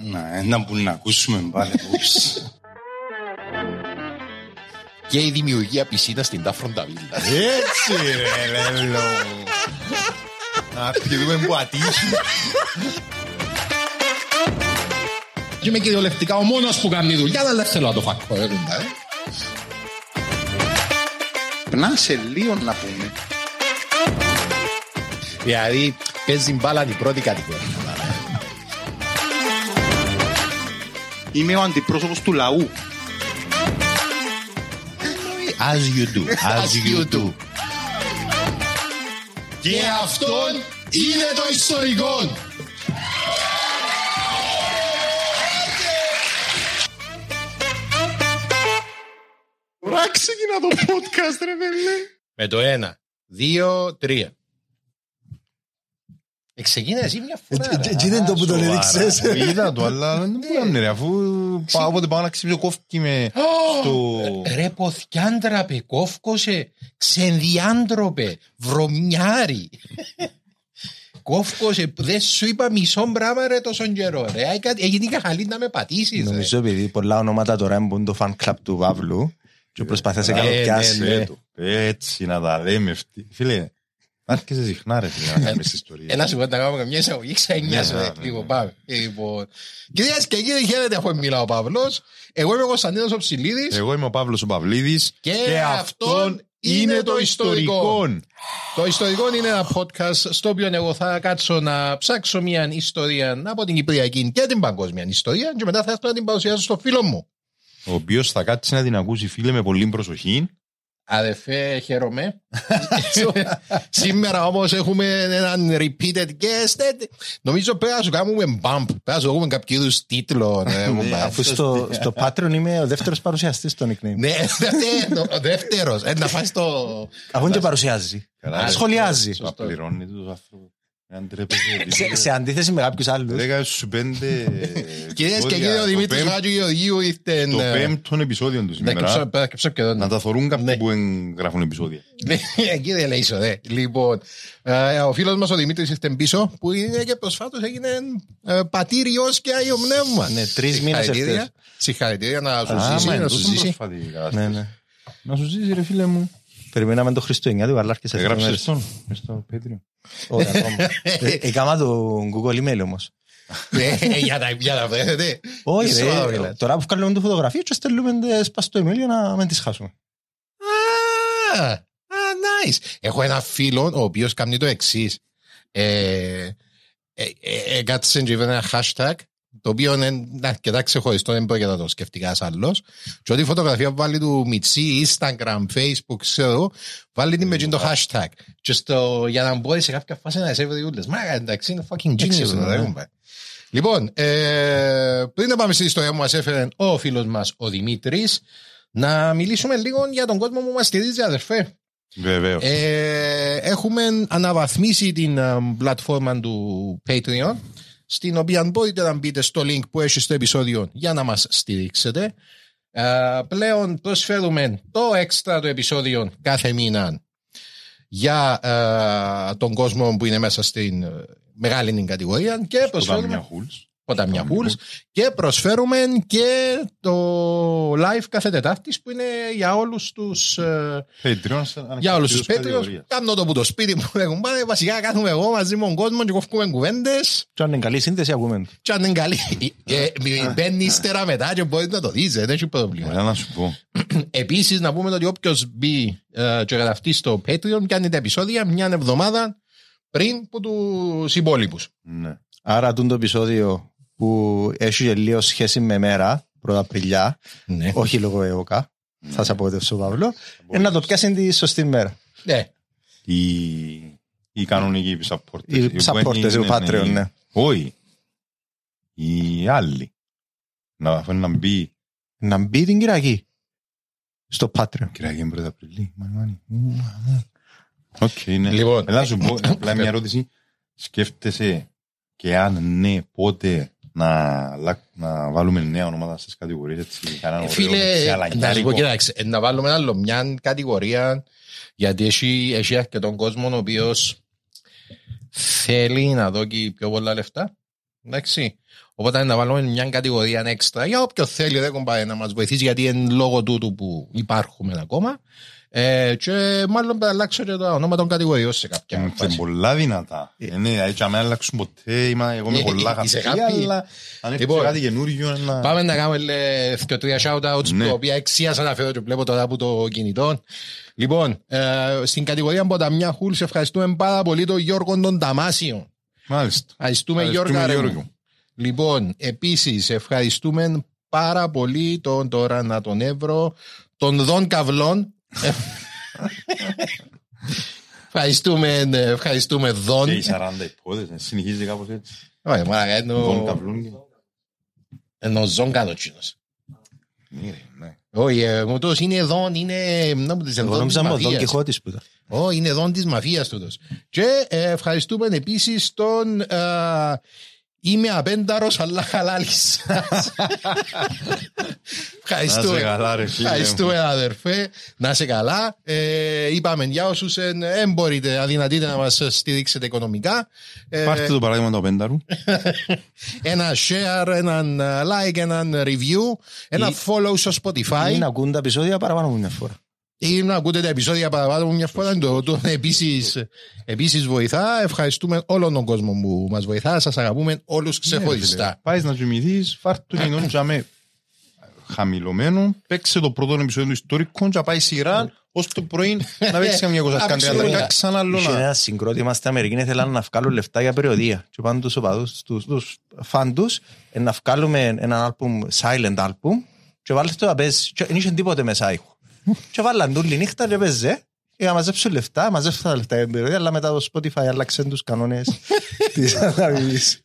Να, ένα που να ακούσουμε πάλι. και η δημιουργία πισίνας στην Τάφροντα Βίλα. Έτσι ρε λέλο. Να πιούμε που ατύχει. Και είμαι κυριολεκτικά ο μόνος που κάνει δουλειά, αλλά δεν θέλω να το φακώ. ε, κουμπά, ε. Πνάσε λίγο να πούμε. Δηλαδή, παίζει μπάλα την πρώτη κατηγορία. Είμαι ο αντιπρόσωπος του λαού. As you do. As you do. Και αυτόν είναι το ιστορικό. Ωραία ξεκινά το podcast ρε παιδί. Με το ένα, δύο, τρία. Εξεκίνα εσύ μια φορά. Ε, ε, ε, είναι το που τον έδειξες. Είδα το, αλλά δεν μπορεί να ρε, αφού πάω όποτε πάω να ξύψω κόφκι με στο... Ρε ποθιάντραπε, κόφκωσε, ξενδιάντροπε, βρωμιάρι. Κόφκωσε, δεν σου είπα μισό μπράμα ρε τόσο καιρό ρε. Άει κάτι- Έγινε καχαλή να με πατήσεις ρε. Νομίζω επειδή πολλά ονόματα τώρα έμπουν το fan club του Παύλου και προσπαθείς να Ε, ναι, καλοπιάσει. ναι. Έτσι να τα λέμε αυτοί. Φίλε, άρχισε συχνά ρε φίλε να κάνεις ιστορίες. Ένα σου πω να κάνουμε μια εισαγωγή, ξένιασε. Ναι, ρε. ναι, ναι. Λοιπόν, πάμε. Λοιπόν, Κυρίες και κύριοι, χαίρετε αφού μιλά ο Παύλος. Εγώ είμαι ο Κωνσταντίνος ο Ψηλίδης Εγώ είμαι ο Παύλος ο Παυλίδης και αυτόν είναι το ιστορικό. Το ιστορικό είναι ένα podcast στο οποίο εγώ θα κάτσω να ψάξω μια ιστορία από την Κυπριακή και την παγκόσμια ιστορία και μετά θα έρθω να την παρουσιάσω στο φίλο μου. Ο οποίος θα κάτσει να την ακούσει φίλε με πολύ προσοχή. Αδερφέ, χαίρομαι. Σήμερα όμως έχουμε έναν repeated guest. Ε, Νομίζω πρέπει να σου κάνουμε bump. Πρέπει να σου κάνουμε κάποιο είδους τίτλο. ναι, μου πάει. Αφού στο, στο Patreon είμαι ο δεύτερος παρουσιαστής στο nickname. Ναι, ο δεύτερος. Ε, Να φάει το... Αφού δεν και παρουσιάζει. Καλά, ρε. Σχολιάζει. Θα πληρώνει τους άνθρωπους. Αν τρέπεσαι. Σε, σε αντίθεση με κάποιους άλλους. Δέκα σου πέντε Κυρίες και κύριοι, ο επεισόδια. Δημήτρης Το πέμπ- Χάτζου Γεωργίου ήρθε... Το ε, πέμπτο επεισόδιο τους Ναι, σήμερα. κρυψώ- κρυψώ και εδώ, ναι. Να τα θωρούν Ναι. κάποιοι που εγγράφουν επεισόδια. Εκεί δεν λέει ρε. Λοιπόν, ε, ο φίλος μας ο Δημήτρης ήρθε πίσω που είναι και προσφάτως έγινε ε, πατήριος και Άγιο Πνεύμα. Ναι, τρεις μήνες Συγχαρητήρια. εχθές. Συγχαρητήρια να σου Α, ζήσει, μα, να είναι σου τόσο ζήσει. πρόσφατη η κατάσταση. Ναι, ναι. Να σου ζήσει ρε φίλε μου. Περιμέναμε το Χριστουγεννιάτικο, αλλά άρχισε σε Έγραψες μέρες. τον μες στο Patreon. Όχι, ακόμα. Ε, Έκανα το Google email όμως. Ε, Για να- για να βρέθετε. Όχι Σοβαρό, ρε, μιλάς. τώρα που βγάλουμε το φωτογραφία και στέλνουμε τις πας στο email για να μην τις χάσουμε. Α, α, nice. Έχω ένα φίλο ο οποίος κάνει το εξής. Ε, ε, ε, ε, κάτσε και είπε ένα hashtag το οποίο είναι αρκετά ξεχωριστό, δεν πρόκειται να το σκεφτεί κανένας άλλος. Και ό,τι φωτογραφία βάλει του Μιτσί, Instagram, Facebook, ξέρω, βάλει την με εκείνο το hashtag. Και στο, για να μπορείς σε κάποια φάση να σε βρει ούλες. Μα εντάξει, είναι fucking genius. Έξυπνο, το ναι. έχουμε. Λοιπόν, ε, πριν να πάμε στην ιστορία που μας έφερε ο φίλος μας ο Δημήτρης, να μιλήσουμε λίγο για τον κόσμο που μας στηρίζει, αδερφέ. Βεβαίως. Ε, έχουμε αναβαθμίσει την ε, πλατφόρμα του Patreon στην οποία μπορείτε να μπείτε στο link που έχει στο επεισόδιο για να μας στηρίξετε. Ε, πλέον προσφέρουμε το έξτρα το επεισόδιο κάθε μήνα για ε, τον κόσμο που είναι μέσα στην ε, μεγάλη κατηγορία και Το Ταμείο προσφέρουμε Χούλς. Ποταμιά Hools και προσφέρουμε και το live κάθε Τετάρτης που είναι για όλους τους ε, Patreon, για όλους τους ανεξαρτήτως Patreons. Κάνω το που το σπίτι μου έχουν πάει. Βασικά κάθομαι εγώ μαζί με τον κόσμο και κόφουμε κουβέντες Και αν είναι καλή σύνδεση ακούμε το. και αν είναι καλή. Ε, ε, Μπαίνει ύστερα μετά και μπορείς να το δεις, δεν έχει πρόβλημα. Ωραία, να σου πω. Επίσης να πούμε ότι όποιος μπει ε, και γραφτεί στο Patreon κάνει τα επεισόδια μια εβδομάδα πριν από τους υπόλοιπους. Ναι. Άρα τούτο το επεισόδιο που έχει και λίγο σχέση με μέρα, πρώτα Απριλιά, Ναι. όχι λόγω ΕΟΚΑ, θα σε απογοητεύσω Παύλο, είναι να το πιάσει τη σωστή μέρα. Ναι. Οι, οι κανονικοί supporters. Οι που supporters, είναι- ο Patreon, οι- ναι. Όχι. Οι άλλοι. Να αφού να μπει Να μπει την Κυριακή στο Patreon. Κυριακή πρώτη Απριλίου. Μάνι μάνι. Ου, α, α. ΟΚ, ναι. Λοιπόν. Έλα να σου πω, απλά μια ερώτηση. Σκέφτεσαι και αν ναι, πότε να, αλλα- να βάλουμε νέα ονόματα στις κατηγορίες έτσι, κανένα ωραίο Φίλε, να σου πω, ξαλαγιάρικο. κοίταξε, ε, να βάλουμε άλλη μια κατηγορία γιατί έχει, έχει αρκετόν κόσμο ο οποίος θέλει να δώσει πιο πολλά λεφτά. Εντάξει. Οπότε να βάλουμε μια κατηγορία έξτρα για όποιο θέλει δεν κομπάει να μας βοηθήσει γιατί είναι λόγω τούτου που υπάρχουμε ακόμα. Ε, και μάλλον θα αλλάξω και τα ονόματα των κατηγοριών σε κάποια Είμαστε φάση. πολλά δυνατά. Ε, Ναι, έτσι αν αλλάξουν ποτέ, είμαι εγώ με Ε, πολλά είσαι χαρτιά, happy. αλλά αν έρθει Λοιπόν, κάτι καινούργιο να... Πάμε να κάνουμε λε, και τρία shoutouts Ναι. τα οποία εξίασα να φέρω και βλέπω τώρα από το κινητό. Λοιπόν, ε, στην κατηγορία Ποταμιά Χούλ σε ευχαριστούμε πάρα πολύ τον Γιώργο τον Ταμάσιο. Μάλιστα. Ευχαριστούμε Ευχαριστούμε, Γιώργο. Γιώργο. Λοιπόν, επίσης ευχαριστούμε πάρα πολύ τον τώρα να τον έβρω, τον Δον Καυλών. Ευχαριστούμε, ε, ευχαριστούμε Δον. Και οι 40 υπόδες, συνεχίζει κάπως έτσι. Ωραία, μαλάκα, είναι Τον ο- καβλούν και- είναι ο Ζων Κανοτσίνος. Ναι, ρε, ναι. Όχι, ε, μου το είναι δόν, είναι. Να μου το Εγώ νόμιζα με ο Δον Κιχώτης που ήταν. Ω, είναι δόν της μαφίας τούτος. Και ε, ευχαριστούμε επίσης τον. Ε, είμαι απένταρος, αλλά χαλάλης Ευχαριστούμε. Να σε καλά, ρε, φίλε μου. Ευχαριστούμε, αδερφέ. Να είσαι καλά. Ε, είπαμε για όσους δεν μπορείτε, αδυνατείτε να μας στηρίξετε οικονομικά. Ε, Πάρτε το παράδειγμα του Απένταρου. ένα share, έναν ε, like, έναν review, ένα Ή- follow στο Spotify. Ή να ακούν τα επεισόδια παραπάνω από μια φορά. Ή να ακούτε τα επεισόδια παραπάνω από μια φορά. Το, το επίσης, επίσης βοηθά. Ευχαριστούμε όλον τον κόσμο που μας βοηθά. Σας αγαπούμε όλους ξεχωριστά. Πάεις να τζιμηθείς, φάρ' το κοινό τζαμέ χαμηλωμένο, παίξε το πρώτο επεισόδιο του ιστορικού και να πάει σειρά ως το πρωί να παίξεις καμιά Να κοσάρκα παίξει τριάντα όλα. λεπτά ξανά άλλο Είχε να... ένα συγκρότημα στην Αμερική ήθελαν να βγάλουν λεφτά για περιοδία. Και πάνε τους οπαδούς, τους, τους φαν τους, ε, να βγάλουμε ένα άλμπουμ, silent album, και βάλτε το να παίζεις. Και δεν είχε τίποτε μέσα ήχο. Και βάλαν τούλη νύχτα και παίζε. Για να μαζέψουν λεφτά, μαζέψαν τα λεφτά για την περιοδία, αλλά μετά το Spotify άλλαξε τους κανόνες της αναβίδης.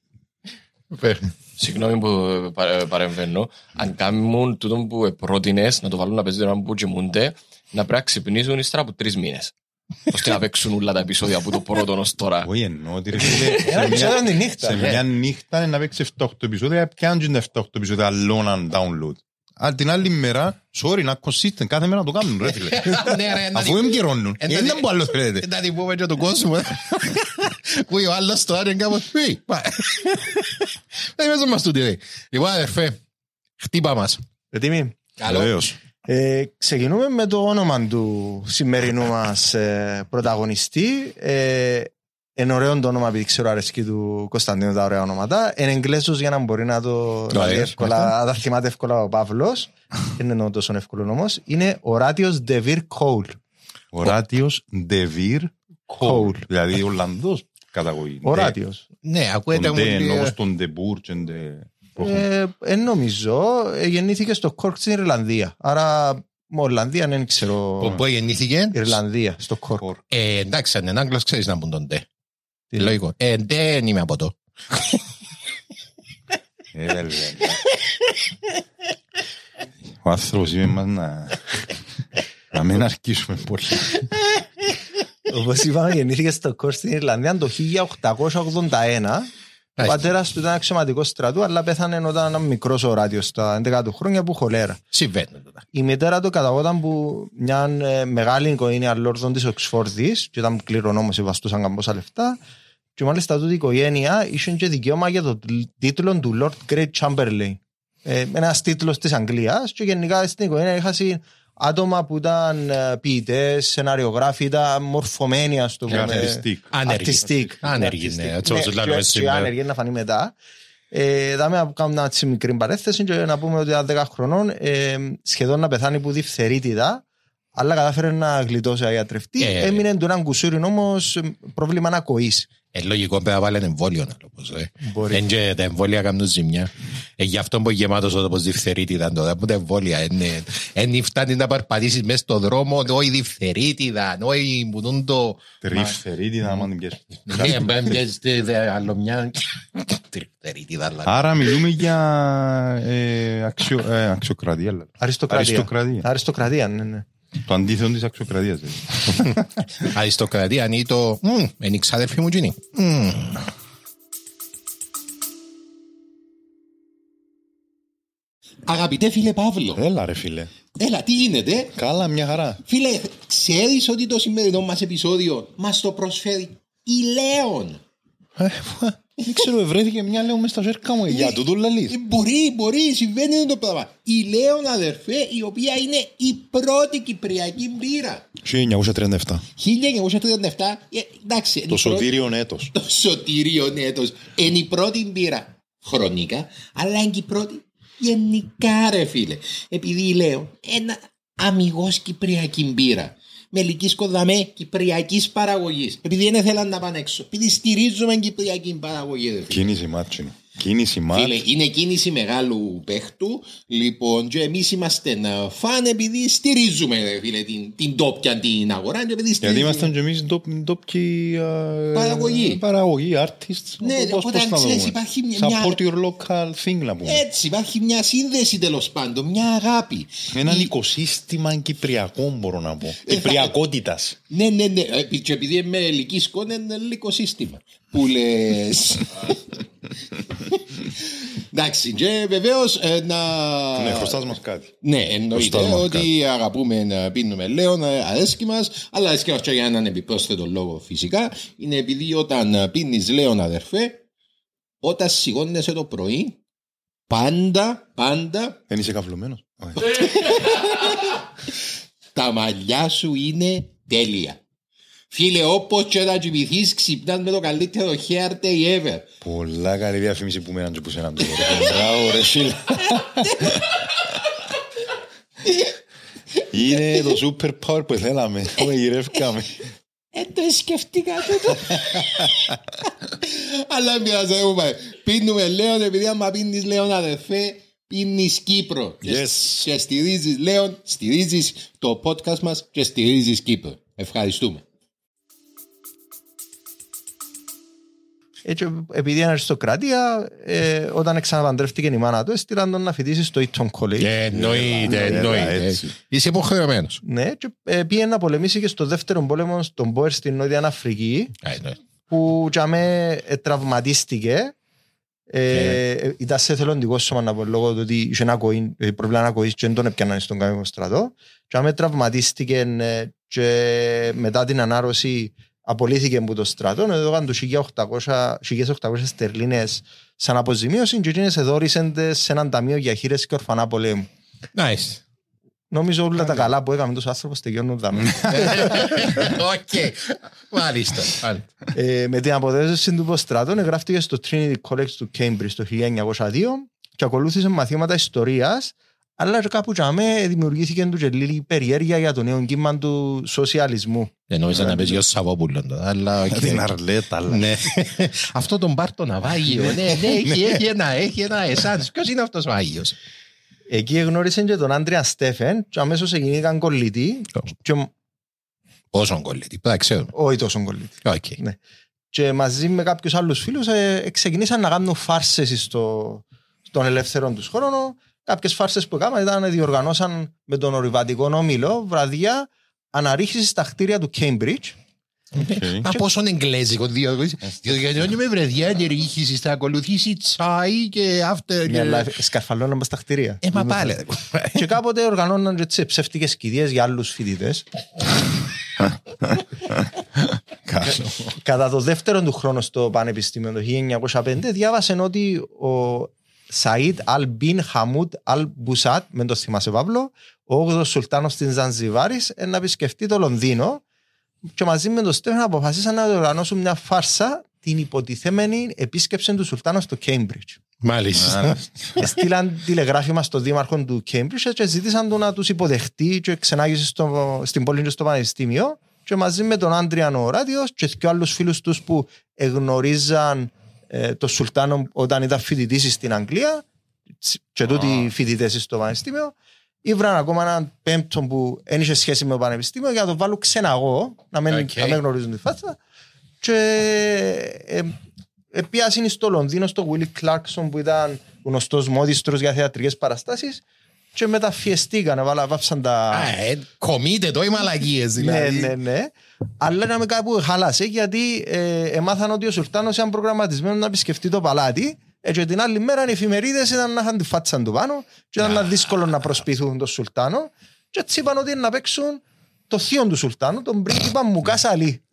Συγγνώμη που ε, παρε- παρεμβαίνω. Αν κάνουν τούτο που πρότεινε να το βάλουν να παίζει την ώρα που κοιμούνται, να πρέπει να ξυπνήσουν ύστερα από τρεις μήνες. ώστε να παίξουν όλα τα επεισόδια από το πρώτο ως τώρα. Όχι εννοώ ότι ρε φίλε, Ένα σε επεισόδιο μια- τη νύχτα. σε ναι. μια νύχτα είναι να παίξεις 7-8 επεισόδια, πιάνουν και τα 7-8 επεισόδια αλώναν download. Αν την άλλη μέρα, sorry, να consistent, κάθε μέρα να το κάνουν ρε φίλε. Ναι, ρε, να Αφού την- εμπειρώνουν. Ε, Είναι ναι, που άλλο θέλετε. να την πούμε και τον κόσμο. ε. Που ο άλλος τώρα είναι κάπως «Ει, μα». Δεν μέσα μας τούτη, ρε. Λοιπόν, αδερφέ, χτύπα μας. Έτοιμοι. Καλό. Βεβαίως. Ε, ξεκινούμε με το όνομα του σημερινού μας ε, πρωταγωνιστή. Ε, είναι ωραίο το όνομα επειδή ξέρω αρέσκει του Κωνσταντίνου τα ωραία ονόματα. Είναι Εγγλέζος για να μπορεί να το να, Ωραία, δει εύκολα, να τα θυμάται εύκολα ο Παύλος. Δεν είναι τόσο εύκολο όμως. Είναι ο Ράτιος Ντεβίρ Κόουλ. Ο Ράτιος Ντεβίρ Κόλ. Cole. Δηλαδή Ολλανδός καταγωγή. Ο Ράτιος. Ναι, ακούετε Τον μου. Ντε, λίγο- όπως τον Ντεμπούρ και ντε... Ε, εν νομίζω, ε, γεννήθηκε στο Κόρκ στην Ιρλανδία. Άρα, με Ολλανδία δεν ξέρω. Που που γεννήθηκε; Ιρλανδία, στο Κόρκ. Ε, εντάξει, αν είναι Άγγλος ξέρεις να πούν τον ντε. Τι Λογικό. Ε, ντε δεν είμαι από το. Ε, βέβαια. Ο άνθρωπος είπε μας να... Να μην αρχίσουμε πολύ. Όπως είπαμε, γεννήθηκε στο Κόρκ στην Ιρλανδία το 1881. Ο πατέρας του ήταν αξιωματικό στρατού, αλλά πέθανε όταν ήταν μικρός ο ράδιο στα 11 του χρόνια που χολέρα. Συμβαίνουν τώρα. Η μητέρα του καταγόταν που μια ε, μεγάλη οικογένεια λόρδων της Οξφόρδης, και ήταν κληρονόμο, βαστούσαν καμπόσα λεφτά, Και μάλιστα τούτη η οικογένεια είχε και δικαίωμα για το τίτλο του Lord Great Chamberlain. Ε, Ένας τίτλος της Αγγλίας και γενικά στην οικογένεια είχα άτομα που ήταν ποιητές, σεναριογράφοι, ήταν μορφωμένοι, ας το Και πούμε. artistic. Άνεργοι. Artistic. Άνεργοι, ναι, έτσι όπως Ναι, λέμε και- σήμερα. και άνεργοι να φανεί μετά. Ε, δάμε να κάνουμε μια έτσι μικρή παρέθεση και να πούμε ότι ήταν 10 χρονών ε, σχεδόν να πεθάνει που διφθερίτιδα αλλά κατάφερε να γλιτώσει αγιατρευτή. Ε, Έμεινε του έναν κουσούρι όμως πρόβλημα ανακοής. Ε, λογικό πρέπει να βάλει ένα εμβόλιο να το πω. Ε. Μπορεί. Εν και τα εμβόλια κάνουν ζημιά. Ε, γι' αυτό που γεμάτος ο τόπος διφθερίτιδα τότε. Από τα εμβόλια. Εν φτάνει να παρπατήσεις μέσα στον δρόμο. Όχι διφθερίτιδα. Όχι που τούν το... Τριφθερίτιδα, άμα την πιέσεις. Ναι, μπέμπιες άλλο μια... Τριφθερίτιδα. αλλά- Άρα μιλούμε για ε, αξιο, ε, αξιοκρατία. λέμε. Αριστοκρατία. Αριστοκρατία. Αριστοκρατία, ναι, ναι. Το αντίθετο της αξιοκρατίας. δηλαδή. Αριστοκρατία είναι το... «Μμ, Είναι η ξάδερφη μου κοινή. Αγαπητέ φίλε Παύλο, Έλα ρε φίλε. έλα τι γίνεται; Καλά, μια χαρά. Φίλε, ξέρεις ότι το σημερινό μας επεισόδιο μας το προσφέρει η Λέων; Ε, Δεν ξέρω, βρέθηκε μια λέω μες στα ζέρκα μου. Για τούτο λαλείς. Ε, Μπορεί, μπορεί, συμβαίνει αυτό το πράγμα. Η Λέων αδερφέ, η οποία είναι η πρώτη κυπριακή μπύρα. 1937. 1937, ε, εντάξει. είναι η Το πρώτη- σωτήριον έτος. το σωτήριο έτος. Είναι η πρώτη μπύρα χρονικά, αλλά είναι και η πρώτη γενικά ρε φίλε. Επειδή λέω ένα αμυγός κυπριακή μπύρα. Με ελικίσκο δαμέ κυπριακής παραγωγής. Επειδή δεν θέλαν να πάνε έξω. Επειδή στηρίζουμε κυπριακή παραγωγή. Ρε φίλε. Κίνηση μάτσινο. Κίνηση μάτς. Φίλε, είναι κίνηση μεγάλου παίχτου. Λοιπόν, και εμείς είμαστε ένα φαν επειδή στηρίζουμε ρε φίλε, την, την τόπια την αγορά. Και επειδή Γιατί στηρίζουμε- ήμασταν και εμείς ντόπ- ντόπιοι ε, Παραγωγή. Παραγωγή, artists. Ναι, Πώς- οπότε πώς αν να το ξέρεις, πούμε. υπάρχει μια- Ε, Support your local thing να πούμε. Έτσι, υπάρχει μια σύνδεση τέλος πάντων, μια αγάπη. Έναν Η- οικοσύστημα κυπριακό μπορώ να πω. θα- Κυπριακότητας. Ναι, ναι, ναι. Ε, Και επειδή είμαι ελική σκόνη, είναι ελληνικό σύστημα. Που λες. Εντάξει, και βεβαίως να. Ναι, χρωστάς μας κάτι. Ναι, εννοείται Χρωστάς μας ότι αγαπούμε να πίνουμε λέον, ε, αρέσκει μας, αλλά αρέσκει μα και για έναν επιπρόσθετο λόγο φυσικά. Είναι επειδή όταν πίνεις λέον, αδερφέ, όταν σηκώνεσαι το πρωί, πάντα, πάντα Δεν είσαι καυλωμένος. τα μαλλιά σου είναι τέλεια. Φίλε, όπως και να κοιμηθείς, ξυπνάς με το καλύτερο hair day ever. Πολλά καλή διαφήμιση που μέναν και που σέναν τώρα. Μπράβο ρε φίλε. Είναι το super power που θέλαμε. Το γυρεύκαμε. Ε, το σκεφτήκα τούτο. Αλλά μοιάζει, δεν μου πάει. Πίνουμε Λέον, επειδή άμα πίνεις Λέον αδερφέ, πίνεις Κύπρο. Και- Yes. Και στηρίζεις Λέον, στηρίζεις το podcast μας και στηρίζεις Κύπρο. Ευχαριστούμε. Έτσι, επειδή είναι αριστοκρατία, ε, όταν ξαναπαντρεύτηκε η μάνα του, έστειλαν τον να φοιτήσει στο Eton College. Εννοείται, εννοείται. εννοείται. Είσαι υποχρεωμένος. Ναι, και ε, πήγε να πολεμήσει και στο δεύτερο πόλεμο στον Μπόερ στην Νότια Αφρική, Ε, εννοείται. που τζαμέ ε, τραυματίστηκε. Ε, ε, ήταν σε θελοντικό σώμα να πω λόγω του ότι είχε ένα κοή, ε, πρόβλημα ανακοής και δεν τον έπιαναν στον καμικό στρατό. Τζαμέ τραυματίστηκε ε, και μετά την ανάρρωση απολύθηκε από το στρατό. Εδώ έκαναν τους 1.800 1.800 στερλίνες σαν αποζημίωση και εκείνες εδόρισαν τες σε έναν ταμείο για χείρεση και ορφανά πολέμου. Nice. Νομίζω όλα τα καλά που έκαμε τους άνθρωπος τελειώνουν δάμε. ΟΚ. Μάλιστα. Μάλιστα. Ε, με την αποδέσμευση του που στρατόν εγγράφτηκε στο Trinity College του Cambridge το 1902 και ακολούθησε μαθήματα ιστορίας αλλά και κάπου τζαμέ δημιουργήθηκε του και λίγη περιέργεια για το νέο κύμα του σοσιαλισμού. Δεν νόμιζα να παίζει ο Σαββόπουλο τώρα, αλλά ΟΚ. Την Αρλέτα. αλλά. Ναι. Αυτό τον πάρ το ναυάγιο. Ναι, ναι, έχει, έχει ένα, έχει ένα essence. Ποιος είναι αυτός ο Άγιος; Εκεί γνώρισε και τον Άντριαν Στίφεν και αμέσως έγιναν κολλητοί και, Πόσο κολλητή. Πρέπει να ξέρω. όχι τόσο κολλητοί. ΟΚ. Και μαζί με κάποιους άλλους φίλους ε, ξεκινήσαν να κάνουν φάρσες στο, στον ελεύθερο τους χρόνο. Κάποιες φάρσες που έκαναν ήταν διοργανώσαν με τον ορειβατικό όμιλο βραδιά αναρρίχησης στα κτίρια του Cambridge Μα πόσο εγγλέζικο διότι διότι με βραδιά αναρρίχηση θα ακολουθήσει τσάι και after. Ναι, αλλά σκαρφαλώναν στα κτίρια. Ε, μα πάλι. Και κάποτε οργανώναν και τις ψεύτικες κηδείες για άλλους φοιτητές. Κατά το δεύτερο του χρόνο στο Πανεπιστήμιο το 1905 διάβασε ότι ο Σαΐντ Αλ Μπιν Χαμούντ Αλ Μπουσάτ, με το θυμάσαι Παύλο, ο 8ο Σουλτάνος της Ζανζιβάρης, ε, να επισκεφτεί το Λονδίνο και μαζί με τον Στέφαν αποφασίσαν να οργανώσουν μια φάρσα την υποτιθέμενη επίσκεψη του Σουλτάνου στο Cambridge. Μάλιστα. Στείλαν τηλεγράφημα στο δήμαρχο του Cambridge και ζήτησαν του να τους υποδεχτεί και ξεναγήσει στο, στην πόλη και στο πανεπιστήμιο και μαζί με τον Άντριαν ο Οράτιος και δύο άλλους φίλους τους που εγνωρίζαν ε, τον Σουλτάνο όταν ήταν φοιτητής στην Αγγλία και τούτοι φοιτητές στο πανεπιστήμιο ήβραν ακόμα έναν πέμπτο που δεν είχε σχέση με το πανεπιστήμιο για να το βάλουν ξεναγό, να μην, ΟΚ. να μην γνωρίζουν τη φάτσα. Και ε, ε, πιάσουν στο Λονδίνο στο Willie Clarkson που ήταν γνωστός μόδιστρος για θεατρικές παραστάσεις και μεταφιεστήκαν, βάλα- βάψαν τα... Α, ε, Κομείτε το οι μαλακίες Ναι, δηλαδή. ναι, ναι. Αλλά να με κάπου χάλασε γιατί ε, έμαθαν ότι ο Σουλτάνος ήταν προγραμματισμένος να επισκεφτεί το παλάτι ε, και την άλλη μέρα οι εφημερίδες ήταν να είχαν τη φάτσα του πάνω και ήταν δύσκολο να προσποιηθούν τον Σουλτάνο και έτσι είπαν ότι να παίξουν το θείο του Σουλτάνου, τον πρίγκιπα Μουκάς Αλή.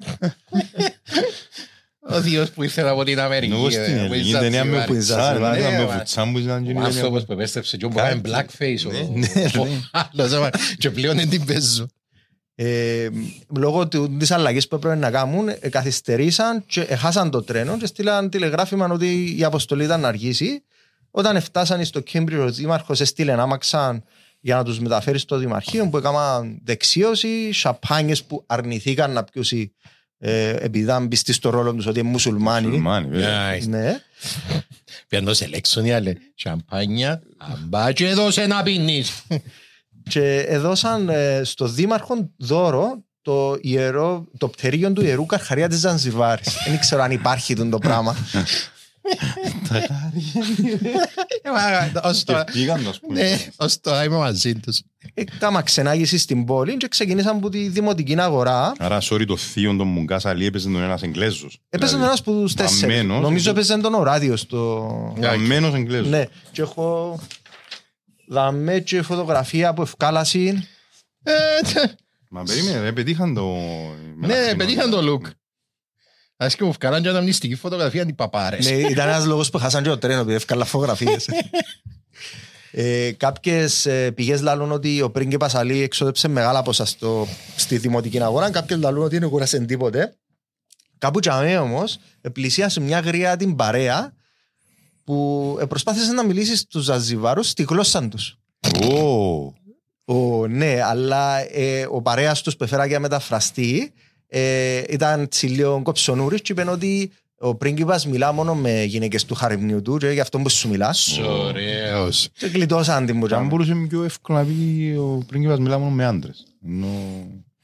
Ο θείος που ήρθε από την Αμερική. Εγώ ε, στην από ελληνική την ταινία με Ζανζιβάρη. βουτσά, Ναι, ήταν με μα. βουτσά που ήταν και η Ο ταινία. άνθρωπος που επέστρεψε και μπορεί να Κάτι. είναι blackface. ο- Ναι, ο άλλος, άμα- Και πλέον δεν την παίζω. Ε, λόγω της αλλαγής που έπρεπε να κάνουν, ε, καθυστερήσαν και ε, χάσαν το τρένο και στείλαν τηλεγράφημα ότι η αποστολή ήταν να αργήσει. Όταν φτάσαν στο Κέμπρι, ο Δήμαρχος έστειλε άμαξαν για να τους μεταφέρει στο Δημαρχείο που έκαναν δεξίωση, σαπάνιε που αρνηθήκαν να πιούσει ε, επειδή ήταν πιστοί στο ρόλο τους ότι είναι μουσουλμάνοι. Μουσουλμάνοι, βέβαια. Nice. Ναι. Πιάνε το selection, άλλε. Σαμπάνια, αμπά και δώσε να πίνεις. Και έδωσαν ε, στο Δήμαρχο δώρο το, ιερό, το πτερίγιο του ιερού Καρχαρία της Ζανζιβάρης. Δεν ξέρω αν υπάρχει το πράγμα. Ως τώρα- Σκεφτήκαν το, ας πούμε. Ναι, ως τώρα είμαι μαζί τους. Κάμα ξενάγησης στην πόλη και ξεκινήσαν από τη δημοτική αγορά. Άρα, sorry, το θείο των Μουγκάς Αλή έπαιζε τον ένας Εγγλέζος. Έπαιζε Δηλαδή, ένας από τους τέσσερις. Βαμμένος. Νομίζω έπαιζε τον ο ράδιο στο... Βαμμένος Εγγλέζος. Ναι, και έχω δαμέ και φωτογραφία που ευκάλασαν. Ε, τε- Μα περίμενε, ρε, πετύχαν το... Ναι, πετύχαν το look. Ας και μου βγάλαν και ένα μυστική φωτογραφία αντί παπάρες. Ναι, ήταν ένας λόγος που χάσαν και το τρένο, επειδή ευκάλα φωτογραφίες. Ε, κάποιες ε, πηγές λαλούν ότι ο πρίγκιπας Αλή εξόδεψε μεγάλα ποσά στο, στη δημοτική αγορά, κάποιες λαλούν ότι δεν κούρασε τίποτε. Κάπου τζαμέ όμως πλησίασε μια γριά την παρέα που ε, προσπάθησε να μιλήσει στους Ζαζιβάρους στη γλώσσα τους. Ω, Ο, ναι, αλλά ε, ο παρέας τους που έφερα για μεταφραστή ε, ήταν τσιλίο κοψονούρης και είπε ότι ο πρίγκιπας μιλά μόνο με γυναίκες του χαριμνίου του και γι' αυτό που σου μιλάς. Ωραίος. Και γλιτώσαν την αν μουτζάμ. μπορούσε πιο εύκολα να πει ο πρίγκιπας μιλά μόνο με άντρες. Ενώ...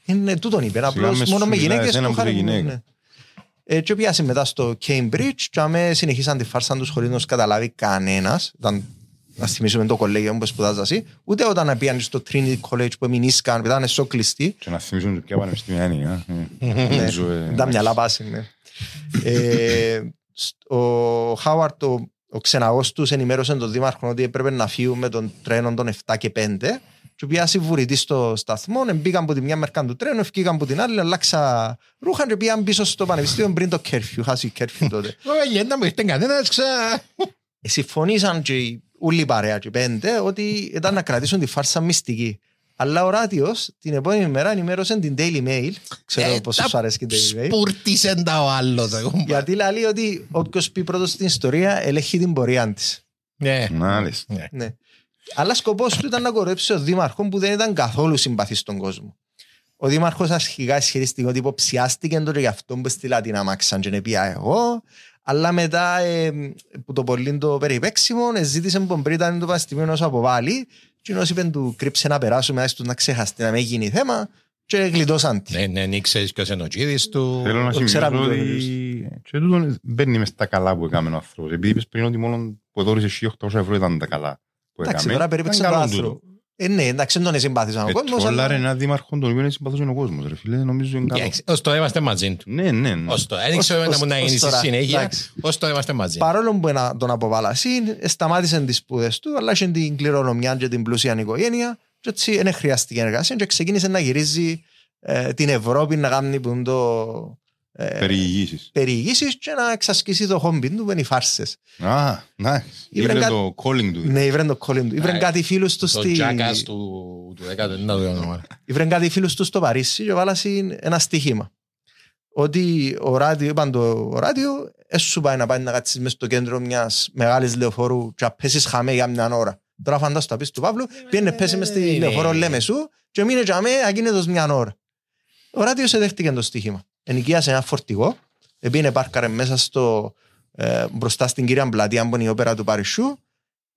Είναι τούτον είπε, απλώς μες μόνο με σου μιλάς γυναίκες εσένα του που είσαι χαριμνίου. γυναίκα. ναι. Ε, και πιάσε μετά στο Cambridge και αμέ συνεχίσαν τη φάρσα τους χωρίς να τους καταλάβει κανένας. Ήταν, να θυμίσουμε το κολέγιο που σπουδάζα εσύ. Ούτε όταν πήγαν στο Trinity College που εμεινίσκαν, ήταν σο κλειστή. Και να θυμίσουν και ποια πανεπιστήμια είναι. α. Ε, Ναι, νομίζω, ε, τα μυαλά πάση, ναι. Ε, σ- ο Χάουαρτ, ο, ο ξεναγός τους, ενημέρωσε τον Δήμαρχο ότι έπρεπε να φύγουν με τον τρένο των 7 και 5 και πιάσει βουρητή στο σταθμό, μπήκαν από τη μια μερκά του τρένου, ευκήκαν από την άλλη, αλλάξα ρούχα και πήγαν πίσω στο πανεπιστήμιο πριν το κέρφιου, χάσει κέρφιου τότε. Ω, γέντα μου ήρθε κανένας ξα... Ε, Συμφωνήσαν και οι- όλοι οι παρέα και οι πέντε ότι ήταν να κρατήσουν τη φάρσα μυστική. Αλλά ο Ράτιος την επόμενη μέρα ενημέρωσε την Daily Mail. Ξέρω Ε, πόσο τα σου αρέσει και η Daily Mail. Σπουρτίσεν τα ο άλλος. εγώ. Γιατί λέει ότι όποιος πει πρώτος στην ιστορία ελέγχει την πορεία της. Ναι. Μάλιστα. Ναι. Αλλά σκοπός του ήταν να κορέψει ο Δήμαρχο που δεν ήταν καθόλου συμπαθής στον κόσμο. Ο Δήμαρχος αρχικά ισχυρίστηκε ότι υποψιάστηκε τότε γι' αυτό που στείλα την αμάξαν και να πει εγώ. Αλλά μετά ε, που το πολύ το περιπέξιμο ε, ζήτησε από τον Πρίτανη το Πανεπιστήμιο να σου αποβάλει και ενώ είπε του κρύψε να περάσουμε άσου του να ξεχαστεί να μην γίνει θέμα και γλιτώσαν τη. Ναι, ναι, ναι, ξέρεις ποιος είναι ο κύρις του. Θέλω να το σημειώσω ξέραμε το ότι και τούτον μπαίνει μες στα καλά που έκαμε ο άνθρωπος. Επειδή είπες πριν ότι μόνο που δώρισε 1.800 ευρώ ήταν τα καλά που Εντάξει, έκαμε. τώρα περίπεξε Ήταν τον καλό άνθρωπο. Τούτο. Ε, ναι, εντάξει, δεν τον συμπάθησαν ο Ε, κόσμος. τρόλαρε αλλά- ένα δήμαρχο τον οποίο είναι συμπαθούσε ο κόσμος. Ρε φίλε, νομίζω είναι καλό. Εντάξει, Ως τώρα είμαστε μαζί του. Ναι, ναι, ναι. Ως τώρα. Δεν Ως- ξέρω ως- να μου να ως γίνει στη τώρα. συνέχεια. Εντάξει. Ως τώρα είμαστε μαζί. Παρόλο που να τον αποβάλασαν, σταμάτησε τις σπουδές του, αλλά είχε την κληρονομιά και την πλούσια οικογένεια. Και έτσι δεν χρειάστηκε εργασία και ξεκίνησε να γυρίζει ε, την Ευρώπη να κάνει που είναι το Ε, Περιηγήσεις. περιηγήσεις και να εξασκήσει το χόμπι του που είναι οι φάρσες. Α, nice. Ήβρε Ήβρε κα- το calling του. Ναι, ήβρεν το calling του. Ήβρεν Ναι. κάτι φίλους τους Το στη... Jackass του του δεκάτου, δεν το όνομα. Ήβρεν κάτι φίλους τους στο Παρίσι και βάλασαν ένα στοίχημα. Ότι ο ράδιο, είπαν το ο ράδιο, έσου σου πάει να πάει να κάτσεις μες στο κέντρο μιας μεγάλης λεωφόρου και να πέσεις χαμέ για μια ώρα. Τώρα φαντάσου τα πεις του Παύλου, πήγαινε πέσεις μες στη ναι. λεωφόρο λέμε σου και μείνε για μέ ακίνητος μια ώρα. Ο ράδιος σε δέχτηκε το στοίχημα. Ενοικίασε ένα φορτηγό, επίνε πάρκαρε μέσα στο, ε, μπροστά στην κυρία πλατεία που είναι η όπερα του Παρισιού,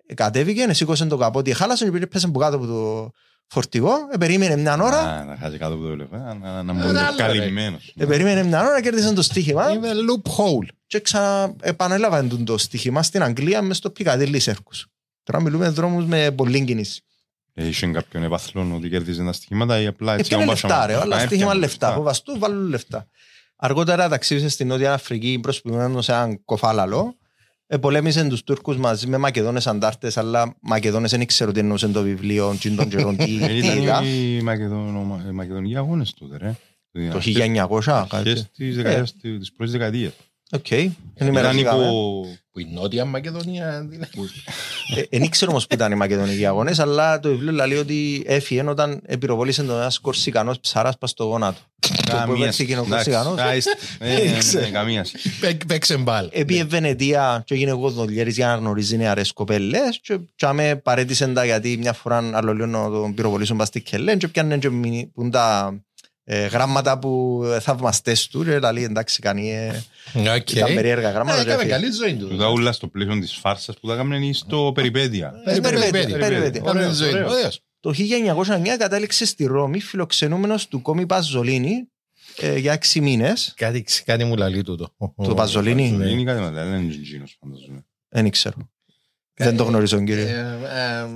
ε, κατέβηκε, σήκωσε το καπότι, χάλασε και πήγε πέσε από κάτω από το φορτηγό, ε, περίμενε μια ώρα, Α, να χάσει κάτω από το λεφτά, να- να Ένα μπορεί άλλο, ρε. καλυμμένος. ε, περίμενε μια ώρα, κέρδισε το στοίχημα Είναι loophole. και ξανά επανέλαβαν τον το στοίχημα στην Αγγλία μες στο Πικαδίλη Σέρκους. Τώρα μιλούμε δρόμους με πολλή κίνηση. Είχε κάποιον επαθλόν ότι κέρδιζε τα στοιχήματα ή απλά έτσι Έπιανε άμα λεφτά ρε, πάσαμε. όλα Α, στοίχημα έπιανε λεφτά. Από βαστού βάλουν λεφτά. Αργότερα ταξίδησε στην Νότια Αφρική προσποιημένος σε έναν κοφάλαλο. Επολέμησε τους Τούρκους μαζί με Μακεδόνες αντάρτες, αλλά Μακεδόνες δεν ξέρω τι εννοούσε το βιβλίο, τι των καιρών, τι Ε, τι Ήταν είδα. οι Μακεδονο- οι Μακεδονικοί αγώνες τότε, ρε. Το 1900, κάτι. Αρχές της δεκαετίας, της πρώτης δεκαετίας. Οκ, Ήταν ενημερωθήκαμε. υπό... Που η Νότια Μακεδονία. δηλαδή. Δεν ήξερα όμως που ήταν οι Μακεδονικοί αγώνες, αλλά το βιβλίο λέει ότι έφυγε όταν επιροβόλησε τον ένας κορσικανός ψάρας πας στο γόνατο. Το που Καμία έπαιξε ο σχέση. Κορσικανός. Εντάξει, α, είστε. Ε, ναι, Ήξερε. ναι, Καμίας σχέση. Παί- Παίξε μπάλ. Επίε Βενετία και έγινε εγώ δολιέρης για να γνωρίζει νεαρές κοπέλες και τσάμε παρέτησαν τα γιατί μια φορά άλλο λίγο να τον πυροβολήσουν πας στη Κελέν και πιάνε και μηνύ- που είναι τα ε, γράμματα που ε, θαυμαστές του και λέει εντάξει κάνει ε, ΟΚ. ήταν περίεργα γράμματα Ε, και Έκαμε έφυγε. καλή ζωή του. Τούτα ούλα στο πλαίσιο της φάρσας που τα έκαναν στο περιπέτεια. Ε, περιπέτεια, περιπέτεια. περιπέτεια. Κάμε τη Ωραίος, ζωή του. ωραίος. Ωραίος. Το 1909 κατέληξε στη Ρώμη φιλοξενούμενος του κόμη Παζολίνι ε, για έξι μήνες. Κάτι, κάτι μου λαλεί τούτο. Το Παζολίνι, Δεν είναι κάτι μετά, δεν είναι τζείνος φανταζόμαι. δεν ξέρω. Δεν το γνωρίζω Ε, κύριε. ε,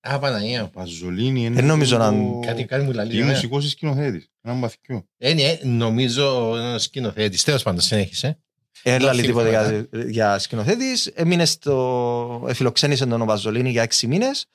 Α, Παναγία. Παζολίνι είναι... Δεν νομίζω να- το- Κάτι, κάτι μου λαλεί. Τι ναι. μουσικός ή σκηνοθέτης. Ένα μπαθικιό. Ε, ναι, νομίζω ο σκηνοθέτης. Τέλος πάντων, συνέχισε. Δεν λέει Δώσε τίποτα information. για, για σκηνοθέτης. Έμεινε στο... Εφιλοξένησε τον ο Παζολίνη για έξι μήνες.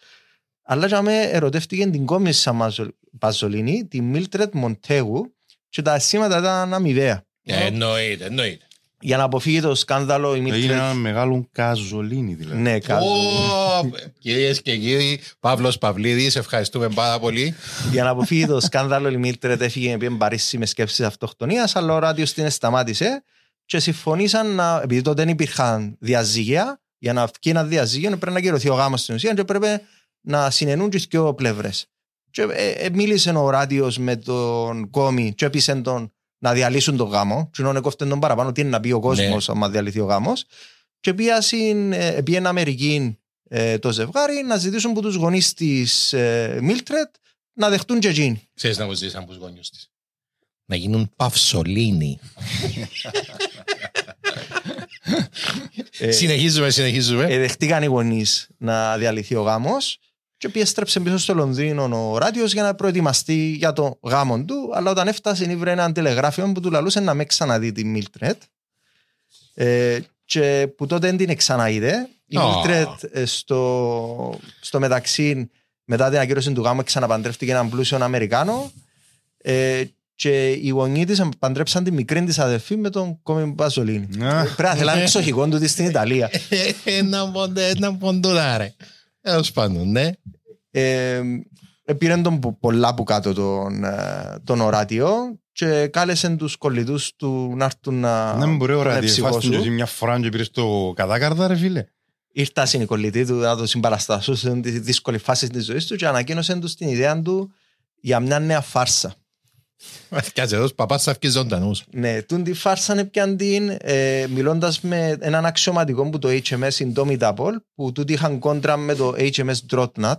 Αλλά για με ερωτεύτηκε την κόμιση σαν Παζολίνη, τη Μίλτρετ Μοντέγου και τα αισθήματα ήταν αμοιβαία. Ε, Εννοείται, εννοείται. Για να αποφύγει το σκάνδαλο η Έγινε Μίλτρετ... ένα μεγάλο καζολίνι δηλαδή. Ναι, κάτω. Ω, Κυρίες και κύριοι, Παύλος Παυλίδης, ευχαριστούμε πάρα πολύ. Για να αποφύγει το σκάνδαλο, η Μίλτρετ έφυγε πήγε Παρίσι με σκέψεις αυτοκτονίας, αλλά ο ράδιος την σταμάτησε και συμφωνήσαν να. Επειδή τότε δεν υπήρχαν διαζύγια, για να βγει ένα διαζύγιο πρέπει να κυρωθεί ο γάμος στην ουσία και πρέπει να συνενούν και δύο πλευρές. Και ε, ε, μίλησε ο ράδιος με τον κόμι και έπεισε τον να διαλύσουν τον γάμο. Και να κόφτεν τον παραπάνω, τι είναι να πει ο κόσμος, Ναι. άμα διαλυθεί ο γάμος. Και πήγαν ε, πήγαν Αμερική ε, το ζευγάρι να ζητήσουν από τους γονείς της ε, Μίλτρετ να δεχτούν και εκείνοι. Ξέρεις να μου ζήσεις από τους γονιούς της. Να γίνουν παυσολίνοι. Ε, Συνεχίζουμε, συνεχίζουμε. ε, δεχτήκαν οι γονείς να διαλυθεί ο γάμος και πιέστρεψε πίσω στο Λονδίνο ο Ράτιος για να προετοιμαστεί για το γάμο του. Αλλά όταν έφτασε, ήβρε ένα τηλεγράφιο που του λαλούσε να με ξαναδεί τη Μίλτρετ. Ε, και που τότε δεν την ξαναείδε. Η Ω. Μίλτρετ ε, στο, στο μεταξύ, μετά την ακύρωση του γάμου, ξαναπαντρεύτηκε έναν πλούσιο Αμερικάνο. Ε, και οι γονείς της παντρέψαν τη μικρή της αδερφή με τον Κόμι Μπαζολίνη. Α, Πρέπει να θέλανε εξοχικό του της στην Ιταλία. Ένα ποντέ, ένα ποντολάρε. Τέλος πάντων, ναι. ε, πήρε τον που- πολλά που κάτω τον, ε, τον οράτιο και κάλεσε τους κολλητούς του να έρθουν να Δεν μπορεί ο τον ραδιοφάς την ευσυχώσουν. ζωή μια φορά και πήρες το κατάκαρδα ρε φίλε. Ήρθαν οι κολλητοί του να το συμπαραστάσουν σε τη δύσκολη φάση της ζωής του και ανακοίνωσε τους την ιδέα του για μια νέα φάρσα. Κάτσε εδώ, παπάς θα βγει ζωντανούς. Ναι, τούν τη φάρσα έπιαν την ε, μιλώντας με έναν αξιωματικό που το HMS Indomitable που τούτοι είχαν κόντρα με το HMS Dreadnought.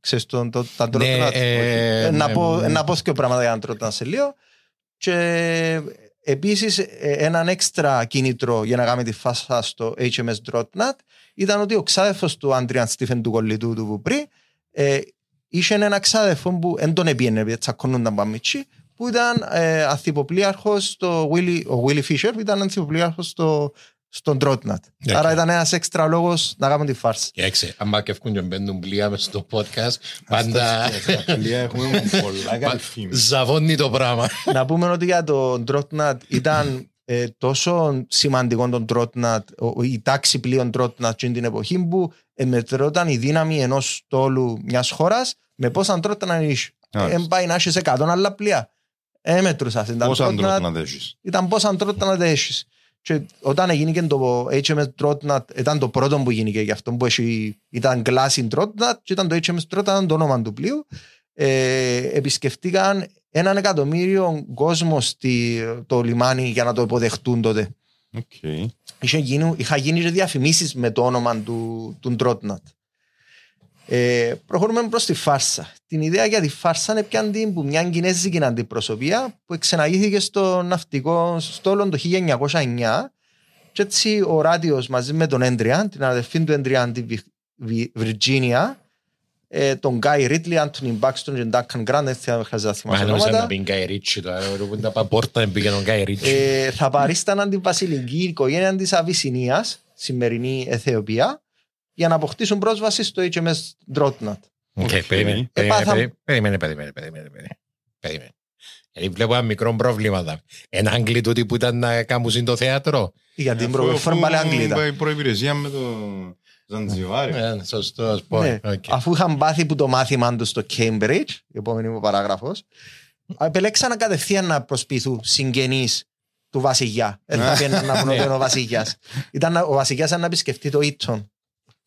Ξέρεις το, το, τα Ναι, Dreadnought. ε, Ε, να, ναι, πω, ναι. να πω δύο πράγματα για να Dreadnought σε λίγο. Και επίσης ε, έναν έξτρα κίνητρο για να κάνουμε τη φάρσα στο HMS Dreadnought ήταν ότι ο ξάδερφος του Άντριαν Στίφεν του κολλητού του που πριν ε, είχε ένα ξάδερφο που δεν τον έπιανε επειδή τσακώνονταν πάμιτσι που ήταν ε, ανθυποπλοίαρχος στο Willy, ο Willy Fisher που ήταν ανθυποπλοίαρχος στο στον Dreadnought. Ναι, Άρα και- ήταν ένας έξτρα λόγος να κάνουμε τη φάρσα. Κοίταξε, άμα και ευκούν και μπαίνουν πλοία μες στο podcast, πάντα Στα πλοία έχουμε πολλά καλή φήμη. ζαβώνει το πράγμα. να πούμε ότι για τον Τρότνατ ήταν ε, τόσο σημαντικό τον Τρότνατ, ο- η τάξη πλοίων Τρότνατ την εποχή που ε, μετρώταν η δύναμη ενός στόλου μιας χώρας με πόσα Τρότνατ είσαι. Μάλιστα. Δεν πάει να έχεις 100 άλλα πλοία. Ε, μέτρουσας. Ήταν Πόσα Τρότνατ, αντρώτο να δέσεις. ήταν πόσα Τρότνατ έχεις. Και όταν έγινε το HMS Dreadnought, ήταν το πρώτο που γίνηκε γι' αυτό που έχει, ήταν class Dreadnought και ήταν το HMS Dreadnought το όνομα του πλοίου. Ε, επισκεφτήκαν έναν εκατομμύριο κόσμο στη, το λιμάνι για να το υποδεχτούν τότε. ΟΚ. Είχε γίνει, είχα γίνει και διαφημίσεις με το όνομα του, του Dreadnought. Ε, προχωρούμε προς τη φάρσα. Την ιδέα για τη φάρσα επιάν την που μια κινέζικη αντιπροσωπεία που εξεναγήθηκε στο ναυτικό στόλο το 1909 και έτσι ο Οράτιος μαζί με τον Άντριαν, την αδερφή του Άντριαν τη Βι- Βι- Βιρτζίνια, ε, τον Γκάι Ρίτλι, Άντονι Μπάξτον και Ντάνκαν Γκραντ, δεν θα χρειάζεται να θυμάσαι Μα νόμιζα ονόματα. να πει Γκάι Ρίτσι τώρα, που είναι τα πόρτα να πήγαινε ο Γκάι Ρίτσι. Ε, θα παρίσταναν την βασιλική οικογένεια της Αβυσσινίας, σημερινή Αιθιοπία, για να αποκτήσουν πρόσβαση στο HMS Dreadnought. ΟΚ, ΟΚ. περίμενε, Επάθα- περίμενε, περίμενε, περίμενε, περίμενε, περίμενε. Περίμενε. Γιατί βλέπω ένα μικρό πρόβλημα. εδώ. Ένα Άγγλοι τούτοι που ήταν να κάνουν το θέατρο. Για την Αφού- προβεφόρα αφού πάλι Αγγλίδα. πάει προϋπηρεσία με το Ζαντζιβάρι. Ε, Σωστό, πω. Ναι. Οκ. Αφού είχαν πάθει που το μάθημά τους στο Cambridge, η επόμενη μου παράγραφος, επελέξαν κατευθείαν να προσποιηθούν συγγενείς του βασιλιά. Δεν θα πήγαιναν να πούνε ότι είναι ο βασιλιάς. Ήταν να- ο βασιλιάς να επισκεφτεί το Ήτον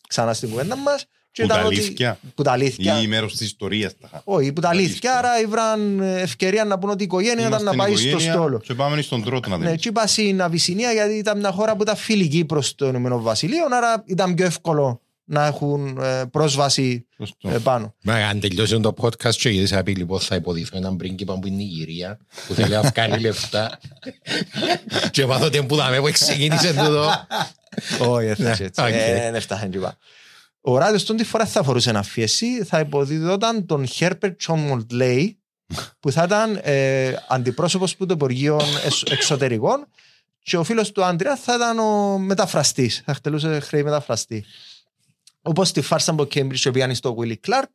ξανά στην κουβέντα μας. Που τα αλήθεια. Που τα αλήθεια. Ή μέρος της ιστορίας τα είχα. Όχι, που τα αλήθεια. Άρα ήβραν ε, ευκαιρία να πούνε ότι η οικογένεια ήταν Είμαστε να πάει στο οικογένεια στόλο. Και πάμε στον τρότο να Ναι, δούμε. και είπα στην Αβυσσινία γιατί ήταν μια χώρα που ήταν φιλική προς το Ηνωμένο Βασιλείο, άρα ήταν πιο εύκολο να έχουν ε, πρόσβαση Σωστό. ε, πάνω. Μα αν τελειώσει το podcast και γιατί θα πει λοιπόν θα υποδείξω έναν πρίγκιπα που είναι η Νιγηρία που θέλει να βγάλει λεφτά και μάθω ότι που δαμε που ξεκίνησε τούτο Όχι, έτσι. έτσι. οκ. Ε, Δεν έφτασε τίποτα. Ο Ράδιος τον τη φορά θα φορούσε να φιέσει, θα υποδίδονταν τον Herbert John Moldley, που θα ήταν ε, αντιπρόσωπος του Υπουργείου Εσ- Εξωτερικών και ο φίλος του Άντρια θα ήταν ο μεταφραστής, θα εκτελούσε χρέη μεταφραστή. Όπως στη φάρσα από Cambridge και πήγαν στο Willie Clark,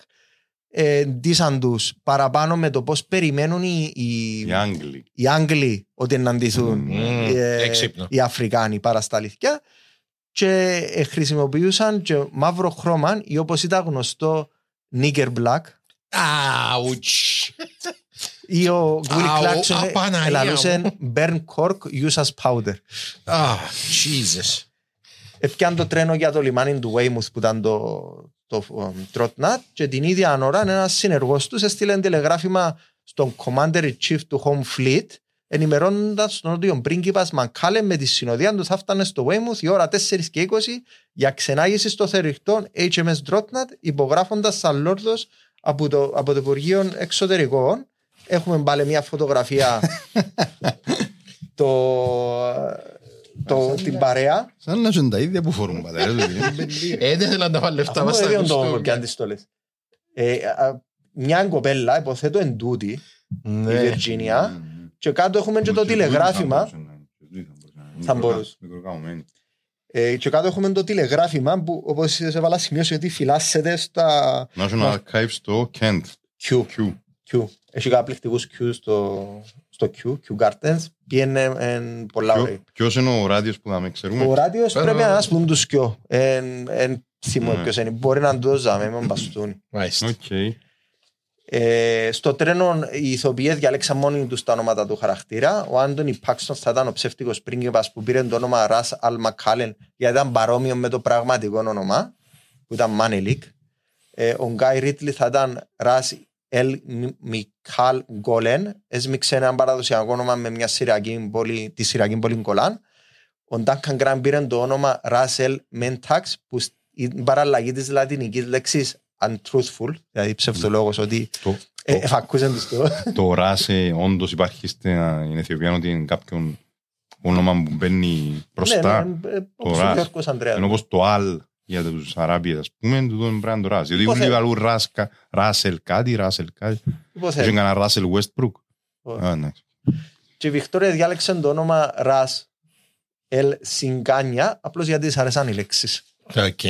ε, ντύσαν τους παραπάνω με το πώς περιμένουν οι, οι, Οι Άγγλοι. οι Άγγλοι ότι να ντυθούν Μμμ, ε, έξυπνο. οι Αφρικάνοι παρά στα αλήθεια και ε, χρησιμοποιούσαν και μαύρο χρώμα ή όπως ήταν γνωστό Nigger Black Ouch. ή ο Willie Αου, Clarkson απαναγία ελαλούσε μου. Burn Cork use as powder. Ah, Jesus. Επιάν το τρένο για το λιμάνι του Weymouth που ήταν το, το um, Trotnat και την ίδια ώρα ένας συνεργός τους έστειλε τηλεγράφημα στον Commander in Chief του Home Fleet ενημερώνοντας τον ότι ο πρίγκιπας Μακάλε με τη συνοδεία του θα φτάνε στο Weymouth η ώρα 4 και 20 για ξενάγηση στο θερριχτό HMS Dreadnought υπογράφοντας σαν λόρδος από το, από το Υπουργείο Εξωτερικών. Έχουμε πάλι μια φωτογραφία το, το, την παρέα. Σαν να ζουν τα ίδια που φορούν πατέρα. Ε, δεν θέλω να τα βάλω λεφτά Αυτό μας το στα ίδιο το κουστούμια. και αντιστολές. Ε, α, μια κοπέλα, υποθέτω εν τούτη, η Ναι. Βιρτζίνια, και κάτω έχουμε και το τηλεγράφημα. Θα μπορούσε. Μικροκαμωμένη. Ε, και κάτω έχουμε το τηλεγράφημα που όπως σε βάλα σημειώσει ότι φυλάσσεται στα National Archives στο Kent. Q. Q. Q. Έχει καταπληκτικούς Q στο, στο Q, Q Gardens. Πήγαινε εν πολλά Ποιο- ωραία. Ποιος είναι ο ράδιος που θα με ξέρουμε; Ο ράδιος Ε, πρέπει ε, να ένας που είναι τους Q. Εν, εν θυμώ Ναι. ποιος είναι. Μπορεί να το ζάμε με μπαστούνι. Μάλιστα. Οκ. Ε, στο τρένο οι ηθοποιοί διαλέξαν μόνοι τους τα ονόματα του χαρακτήρα. Ο Άντονι Μπάξτον θα ήταν ο ψεύτικος πρίγκιπας που πήρε το όνομα Ρας Αλ Μακάλεν γιατί ήταν παρόμοιο με το πραγματικό όνομα που ήταν Μάνελικ. Ε, ο Γκάι Ρίτλι θα ήταν Ρας Ελ Μικάλ Γκόλεν. Έσμιξε ένα παραδοσιακό όνομα με μια συριακή πόλη, τη συριακή πόλη Γκολάν. Ο Ντάνκαν Γκραντ πήρε το όνομα Ρας Ελ Μένταξ που είναι παραλλαγή της λατινικής λέξης untruthful, δηλαδή ψευτολόγος ότι Το- ε, το- εφακούσαν τους το. Το ράσε όντως υπάρχει στην Αιθιοπία ότι είναι κάποιον όνομα που μπαίνει μπροστά. Ναι, ναι, ε, το όπως ο ρας. Γιώργος Ανδρέας. Ενώ πως το αλ για τους Αράπιδες, ας πούμε, τούτο είναι πρέπει να το ράσει. Γιατί Υποθέτω. όλοι καλούν ράσκα, ράσελ κάτι, ράσελ κάτι. Έχει Υποθέτω. κανένα ράσελ Westbrook. Όχι. Α, ναι. Και η Βικτόρια διάλεξε το όνομα Ρας Ελ Συγκάνια, απλώς γιατί της αρέσαν οι λέξεις. Οκ.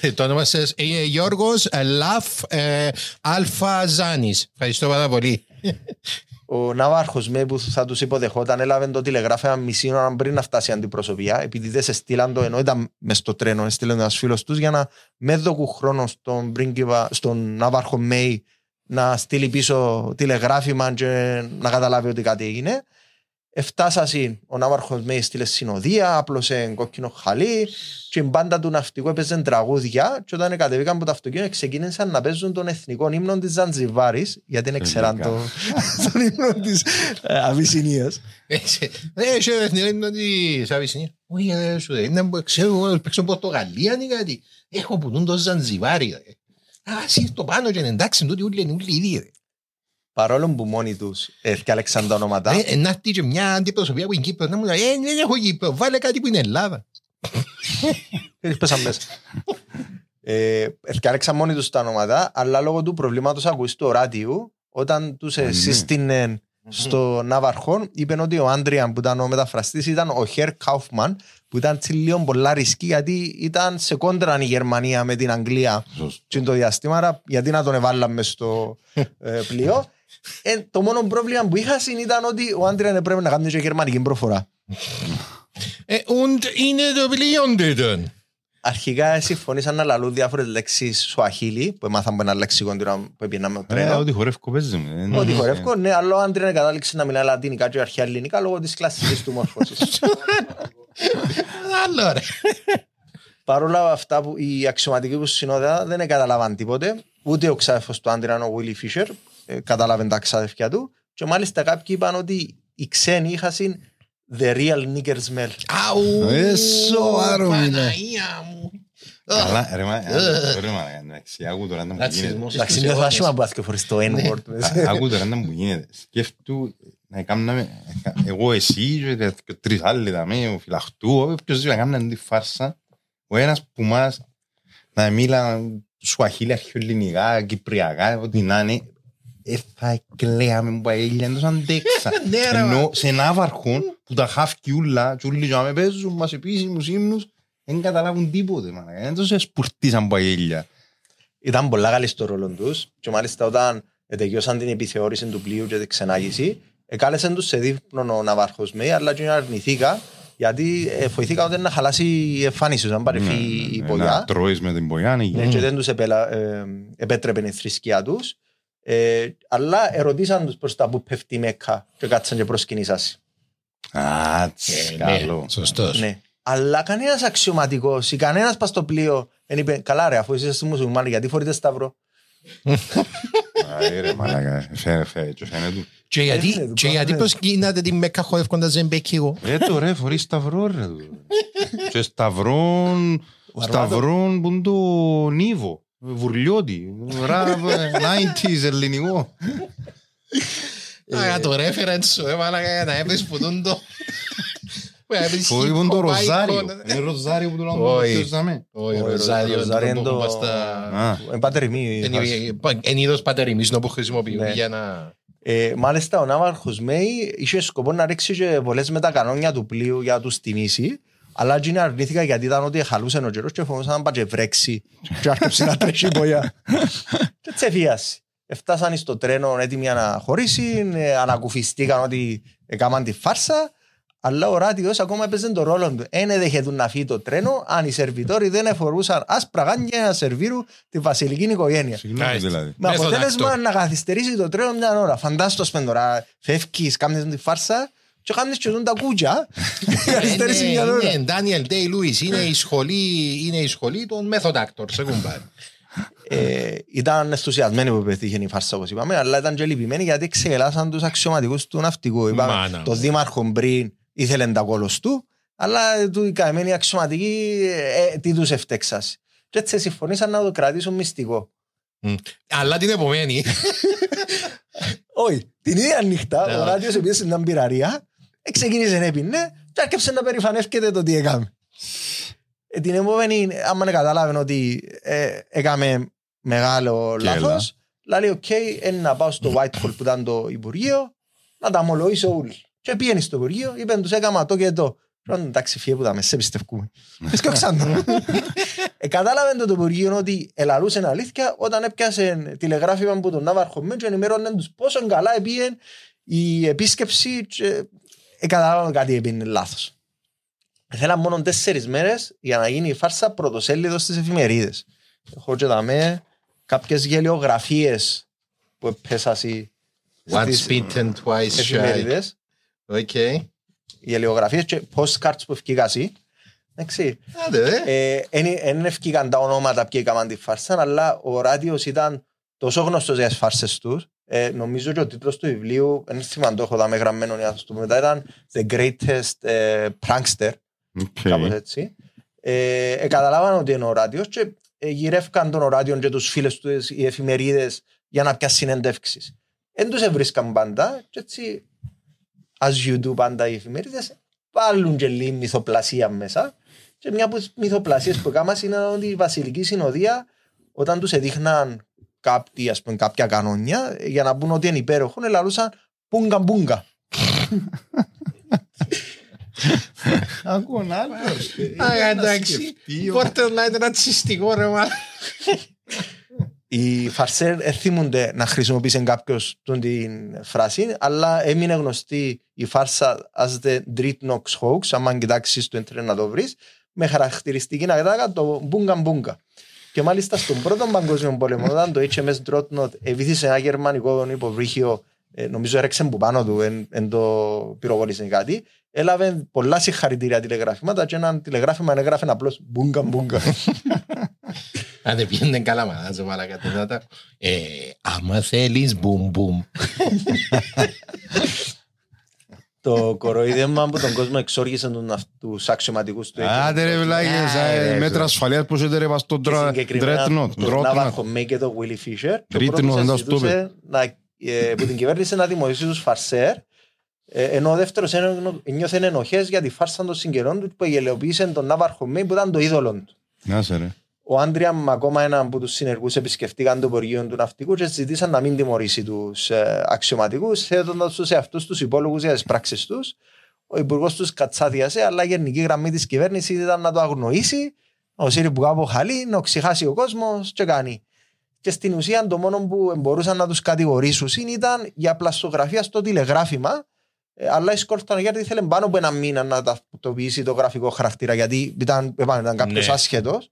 Ε, Το όνομα σας είναι Γιώργος ε, Λαφ ε, Αλφα Ζάνης. Ευχαριστώ πάρα πολύ. Ο Ναύαρχος με που θα τους υποδεχόταν έλαβε το τηλεγράφημα μισή ώρα πριν να φτάσει η αντιπροσωπεία, επειδή δεν σε στείλαν το ενώ ήταν μες στο τρένο, έστειλε ένας φίλος τους για να με δοκού χρόνο στον, πρίγκιπα, στον Ναύαρχο Μέη να στείλει πίσω τηλεγράφημα και να καταλάβει ότι κάτι έγινε. Εφτάσασαν, ο Ναύαρχος Μέη στείλε συνοδεία, άπλωσε κόκκινο χαλί και η μπάντα του ναυτικού έπαιζε τραγούδια και όταν κατεβήκαν από το αυτοκίνητο ξεκίνησαν να παίζουν τον εθνικό ύμνο της Ζανζιβάρης γιατί δεν ξέραν το, τον ύμνο της ε, Αβυσσινίας. Έχει ο εθνικό της Αβυσσινίας. Όχι, ε, σου δεν είναι, ξέρω εγώ, παίξω Πορτογαλία ή κάτι. Έχω που τούν το Ζανζιβάρι. ρε. Α, εσύ το πάνω και είναι εντάξει, τούτοι ούλοι είναι ούλοι ίδιοι. Ρε. Παρόλο που μόνοι τους έφτιαξαν τα ονόματα, Ε, ε, Να έρθει και μια αντιπροσωπεία που είναι Κύπρος να μου λέει «Ε, δεν έχω Κύπρο, βάλε κάτι που είναι Ελλάδα». τις πέσαν μέσα. Ε, Έφτιαξαν μόνοι τους τα ονόματα, αλλά λόγω του προβλήματος ακούσει του ράδιου, όταν τους ναι. σύστηνε στο Ναύαρχο, είπαν ότι ο Άντριαν που ήταν ο μεταφραστής ήταν ο Χέρ Κάουφμαν, που ήταν τσι λίγο πολλά ρισκή γιατί ήταν σε κόντρα η Γερμανία με την Αγγλία Σωστό. και το διάστημα, άρα γιατί να τον εβάλαμε στο ε, πλοίο. Ε, το μόνο πρόβλημα που είχα ήταν ότι ο Άντριαν έπρεπε να κάνει και γερμανική προφορά. Ε, Und είναι το πλοίο τότε. Αρχικά συμφωνήσαν να λαλούν διάφορες λέξεις σουαχίλι, που έμαθαν από ένα λεξικό την ώρα που πήγαμε το Ε, τρένο. Ό,τι χορεύκο παίζει μου. Ότι χορεύκω, ναι, αλλά ο Άντριαν κατάληξε να μιλάει λατινικά και αρχαία ελληνικά λόγω της κλασικής του μόρφωσης. Άλλο ρε. Παρ' όλα αυτά, που οι αξιωματικοί που συνόδευαν δεν καταλάβαν τίποτε, ούτε ο ξάδερφος του Άντριαν, ο Βίλι Φίσερ, ε, κατάλαβε τα ξάδερφια του, και μάλιστα κάποιοι είπαν ότι οι ξένοι είχαν the real nigger smell. Αου, Ε, σοβαρό είναι. Παναγία μου. Καλά, ρε μα, ε, ρε, μα, εντάξει, άκου τώρα να μου γίνεται. Ρατσισμός Εντάξει, στους νιώθω αιώνες. άσχημα που άσκε φορές το N-word. Α- Άκου τώρα να μου γίνεται. Σκέφτου να κάνουμε, εγώ εσύ και και τρεις άλλοι δαμέ, ο φυλαχτού, όποιος δεν κάνουμε τη φάρσα, ο ένας που μας να μίλα σουαχίλια, αρχαιοελληνικά, κυπριακά, ό,τι να είναι, ε, θα κλαίαμε μου παέλια, δεν τους αντέξα. Ναι, ρε, μα. Ενώ σε Ναύαρχον που τα χάφκιούλα, και όλοι και να με παίζουν μας επίσημους ύμνους, δεν καταλάβουν τίποτε, μάνα. δεν τους σπουρτίσαν παέλια. Ήταν πολλά καλή στο ρόλο τους και μάλιστα όταν τελειώσαν την επιθεώρηση του πλοίου και την ξενάγηση, εκάλεσαν τους σε δείπνο ο Ναυάρχος Μέη, αλλά και αρνηθήκα γιατί ε, φοηθήκα ότι να χαλάσει η εμφάνιση τους, να παρευθεί η Να ποδιά. τρώεις με την πογιά, είναι Ναι, και δεν τους επέλα, ε, επέτρεπε η θρησκεία τους. Ε, αλλά ερωτήσαν τους προς τα που πέφτει η Μέκκα και κάτσαν και προσκυνήσασαι. Α, τς, Ε, καλό. ναι, Σωστός. Ναι. Αλλά κανένας αξιωματικός ή κανένας πας στο πλοίο δεν είπε «Καλά ρε, αφού είσαι μουσουλμάνοι, γιατί φορείτε σταυρό». Άι, ρε, μαλάκα. Φαίνε, φαίνε, και φαίνε του. Και γιατί, Είναι, και το γιατί πάμε. προσκύνατε τη Μέκκα χορεύκοντας ζεμπέκικο. Ε, το ρε, φορείς σταυρό, ρε. του. Και σταυρόν, σταυρόν που είναι το νίβο. Βουρλιώτη. Ραπ, 90s ελληνικό. Α, το reference σου, έβαλα για να έπαιζες που τούν το... Φορεί που είναι το ροζάριο. Είναι ροζάριο που το λάβουμε. Όχι. ποιος δάμε. Όχι, Ο ροζάριο, Ροζάριο είναι το το- που στα... Α, Ε, πάτερ μη, Εν είδος πατερημίσνο που χρησιμοποιούν Ναι. για να... Ε, μάλιστα ο Ναύαρχος Μέη είχε σκοπό να ρίξει και πολλές με τα κανόνια του πλοίου για να τους τιμήσει αλλά εκείνη αρνήθηκα γιατί ήταν ότι χαλούσε ο καιρός και φοβούσαν να πάει και βρέξει και άρχισε να τρέχει η πογιά. και έτσι εφίασε. Εφτάσαν στο τρένο έτοιμοι να χωρίσει, ε, ανακουφιστήκαν ότι έκαναν τη φάρσα αλλά ο ράδιος ακόμα έπαιζε τον ρόλο του. Δεν έδεχε να φύγει το τρένο αν οι σερβιτόροι δεν εφορούσαν άσπρα γάνια να σερβίρουν τη βασιλική οικογένεια. συγγνώμη Μάλιστα. δηλαδή. Με Method αποτέλεσμα actor. να καθυστερήσει το τρένο μια ώρα. Φαντάστος με τώρα, φεύγεις, κάνεις τη φάρσα και κάνεις και τα κούτια. Καθυστερήσει μια ώρα. Είναι Daniel Day-Lewis, είναι η σχολή, είναι η σχολή των method actors, σε κουμπάρ. Ε, Ήταν ενθουσιασμένοι που πετύχε η φάρσα όπως είπαμε, αλλά ήταν και λυπημένοι γιατί ξεγελάσαν τους αξιωματικούς του ναυτικού. Είπαμε, Μάνα. το δήμαρχο πριν ήθελε τα κόλος του, αλλά του οι καημένοι αξιωματικοί ε, τι τους εφτέξας. Και έτσι συμφωνήσαν να το κρατήσουν μυστικό. Αλλά την επομένη, Όχι, την ίδια νύχτα Ναι. ο ράδιος επειδή στην πειραρία ξεκίνησε να έπινε και άρχισε να περηφανεύκεται το τι έκαμε. Ε, την επόμενη, άμα κατάλαβε ότι ε, έκαμε μεγάλο Και έλα. λάθος, λέει οκ, είναι να πάω στο Whitehall που ήταν το Υπουργείο, να τα ομολογήσω όλοι. Και πήγαινε στο Υπουργείο, είπε τους έκαμα το και το. Πρώτα, εντάξει, φύγε που τα μέσα, σε πιστεύουμε. Έσκοξαν το. Ε, Κατάλαβε το το Υπουργείο ότι ελαλούσε αλήθεια όταν έπιασε τηλεγράφημα από τον Ναύαρχο Μεν και ενημέρωνε τους πόσο καλά επίεν η επίσκεψη και ε, καταλάβαμε κάτι έπινε λάθος. Θέλαν μόνο τέσσερις μέρες για να γίνει η φάρσα πρωτοσέλιδος στις εφημερίδες. Έχω και δαμέ κάποιες γελιογραφίες που έπεσασαν Once στις bitten, twice shy. εφημερίδες. Οκ. Οι γελοιογραφίες και postcards που ευκήκασαν. Εντάξει. Άντε, δε. Δεν ευκήκαν τα ονόματα που έκαναν τη φάρσα, αλλά ο Οράτιος ήταν τόσο γνωστός για τις φάρσες τους. Ε, νομίζω και ο τίτλος του βιβλίου, δεν θυμάμαι το έχω δάμε γραμμένο για να σας το πω μετά, ήταν The Greatest ε, Prankster, OK. κάπως έτσι. Ε, ε, καταλάβαν ότι είναι ο Οράτιος και ε, γυρεύκαν τον Οράτιο και τους φίλους του οι εφημερίδες για να πιάσουν συνεντεύξεις. Δεν τους εβρίσκαν πάντα και έτσι, as you do πάντα οι εφημερίδες, βάλουν και λίγη μυθοπλασία μέσα. Και μια από τις μυθοπλασίες που έκαναν είναι ότι η Βασιλική Συνοδεία, όταν τους έδειχναν κάποιοι, ας πούμε, κάποια κανόνια, για να πούν ότι είναι υπέροχο, ελαλούσαν πούγκα μπούγκα. Ακούω άλλος. Α, εντάξει. Borderline ρατσιστικό ρε μα. Οι φαρσέρ δεν θυμούνται να χρησιμοποιήσει κάποιος την φράση, αλλά έμεινε γνωστή η φάρσα as the Dreadnought Hoax, άμα κοιτάξεις στο ίντερνετ να το βρεις, με χαρακτηριστική να το μπούγκα μπούγκα. Και μάλιστα στον πρώτο παγκόσμιο πόλεμο, όταν το HMS Dreadnought ευήθησε ένα γερμανικό υποβρύχιο, ε, νομίζω έρεξε που πάνω του, εν, εν το πυροβόλησε κάτι, έλαβε πολλά συγχαρητήρια τηλεγραφήματα και ένα τηλεγράφημα έγραφε απλώς μπούγκα μπούγκα. Άντε πιέντε καλά μάνα, σε παρακατώ. Ε, άμα θέλεις μπουμ μπουμ. το κοροϊδέμα που τον κόσμο εξόργησε τον αυ- τους αξιωματικούς του. Άντε ρε βλάκες, Α, ρε, ε, μέτρα ζω. ασφαλείας πώς έτε ρε πας στον Και συγκεκριμένα Dreadnought. τον Dreadnought. Ναύαρχο Μέι και τον Willy Fisher. Και ο Dreadnought, πρώτος δεν το ζητούσε να, ε, που την κυβέρνηση να δημοσίσει τους φαρσέρ ε, ενώ ο δεύτερος ένω- νιώθε ενοχές για τη φάρσα των συγγενών του που γελαιοποίησε τον Ναύαρχο Μέι που ήταν το είδωλο του. Να σε ρε. Ο Άντριαμ, ακόμα ένα από τους συνεργούς, επισκεφτήκαν το Υπουργείο του Ναυτικού και ζητήσαν να μην τιμωρήσει τους ε, αξιωματικούς, θέτοντα του σε αυτού τους υπόλογους για τις πράξεις τους. Ο Υπουργός τους κατσάδιασε, αλλά η γενική γραμμή της κυβέρνησης ήταν να το αγνοήσει, ο Σύρι που κάπου χαλεί, να ξεχάσει ο κόσμος και κάνει. Και στην ουσία το μόνο που μπορούσαν να τους κατηγορήσουν ήταν για πλαστογραφία στο τηλεγράφημα. ε, Αλλά η Σκόρτον Γιάρτη ήθελε πάνω από ένα μήνα να ταυτοποιήσει το γραφικό χαρακτήρα γιατί ήταν, ήταν κάποιος Ναι. άσχετος.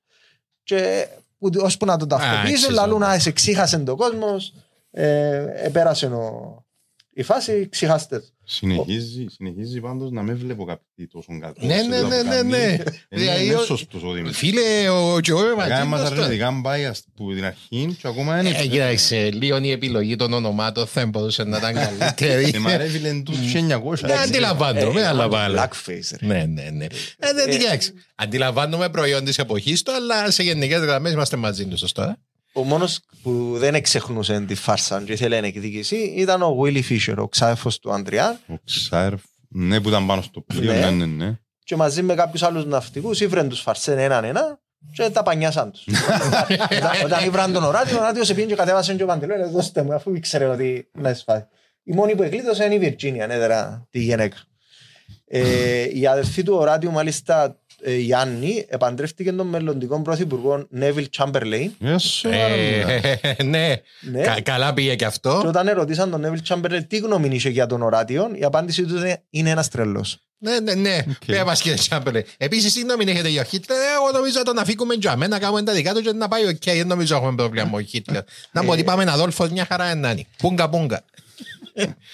Και ούτε- ώσπου να το ταυτοποιήσει, άξιζε. λαλούν να σε ξύχασε το κόσμος, ε, επέρασε ο- η φάση, ξύχαστε. το». Συνεχίζει, συνεχίζει πάντως να με βλέπω κάποιοι τόσο κάτω. Ναι, ναι, ναι, ναι, ναι. Δηλαδή, Είναι ο- σωστός ο Δήμητρος. Φίλε, ο Τζοέ Κάνει μας μαζί αρνητικά bias που την αρχή και ακόμα είναι... Ε, κοίταξε, λίγο η επιλογή των ονομάτων θα μπορούσε να ήταν καλύτερη. Ε, μα ρε φίλε, του 1900. Ε, αντιλαμβάνομαι, Ε, αλλά ε, πάλι. Blackface, ρε. Ναι, ναι, ναι. Ε, δεν κοιτάξτε. Αντιλαμβάνομαι προϊόν της εποχής του, αλλά σε γενικές γραμμές είμαστε μαζί τους, σωστό. Ε; Ο μόνος που δεν εξεχνούσε τη φάρσα και ήθελε να εκδικήσει ήταν ο Willy Fisher, ο ξάδερφο του Αντριά. Ο Ξάρφ, ναι που ήταν πάνω στο πλοίο, Ναι. ναι, ναι, ναι. Και μαζί με κάποιους άλλους ναυτικούς ήφραν τους φαρσέν έναν ένα και τα πανιάσαν τους. Όταν ήβραν τον οράτιο, ο οράτιο σε πήγαινε και κατέβασε και ο Παντελό, «Ρε, δώστε μου, αφού ήξερε ότι να σφάει. Η μόνη που εκλείδωσε είναι η Βιρτζίνια, ναι, τώρα, τη γυναίκα. Ε, η αδερφή του οράτιου, μάλιστα, ε, η Άννη, επαντρεύτηκε τον μελλοντικό πρωθυπουργό Νέβιλ Τσάμπερλέιν. Ε, σοβαρά. Ε, Ναι, Ναι. Κα- καλά πήγε και Και αυτό. όταν ερωτήσαν τον Νέβιλ Τσάμπερλέιν τι γνώμη είχε για τον οράτιο, η απάντησή τους είναι είναι ένας τρελός. Ναι, ναι, ναι. Πέρα μας κύριε Τσάμπερλε. Επίσης, συγγνώμη, έχετε για ο Χίτλερ; Ε, Εγώ νομίζω να τον αφήκουμε για μένα, να κάνουμε τα δικά του και να πάει οκ. Δεν νομίζω έχουμε πρόβλημα με ο Χίτλερ. Να πω ότι πάμε ένα Αδόλφος, μια χαρά είναι. Πούγκα, πούγκα.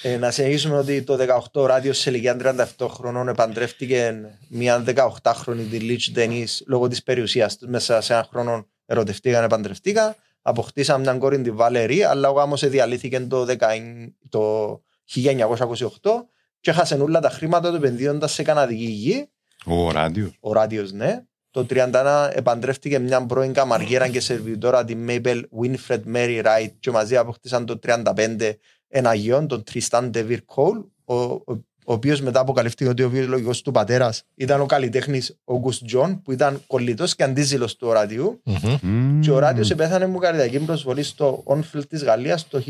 Ε, να συνεχίσουμε ότι το 18 ο Ράδιο σε ηλικία 37 χρονών επαντρεύτηκε μια 18χρονη τη Λίτς Ντενής λόγω της περιουσίας του. Μέσα σε ένα χρόνο ερωτευτήκαν, επαντρευτήκαν. Αποκτήσαν μια κόρη τη Βαλερή, αλλά ο γάμος διαλύθηκε το, 19 το 1928 και έχασαν όλα τα χρήματα του επενδύοντας σε καναδική γη. Ο ράδιος. Ο Ράδιος, ναι. Το 31 επαντρεύτηκε μια πρώην καμαριέρα και σερβιτόρα τη Mabel Winfred Mary Wright και μαζί αποκτήσαν το 35 ένα γιο, τον Tristan DeVere Cole, ο, ο, ο οποίος μετά αποκαλύφθηκε ότι ο βιολογικός του πατέρας ήταν ο καλλιτέχνης August John, που ήταν κολλητός και αντίζηλος του ορατιού. Μμμ. Και ο Ράδιο επέθανε μου καρδιακή προσβολή στο Onfield της Γαλλίας το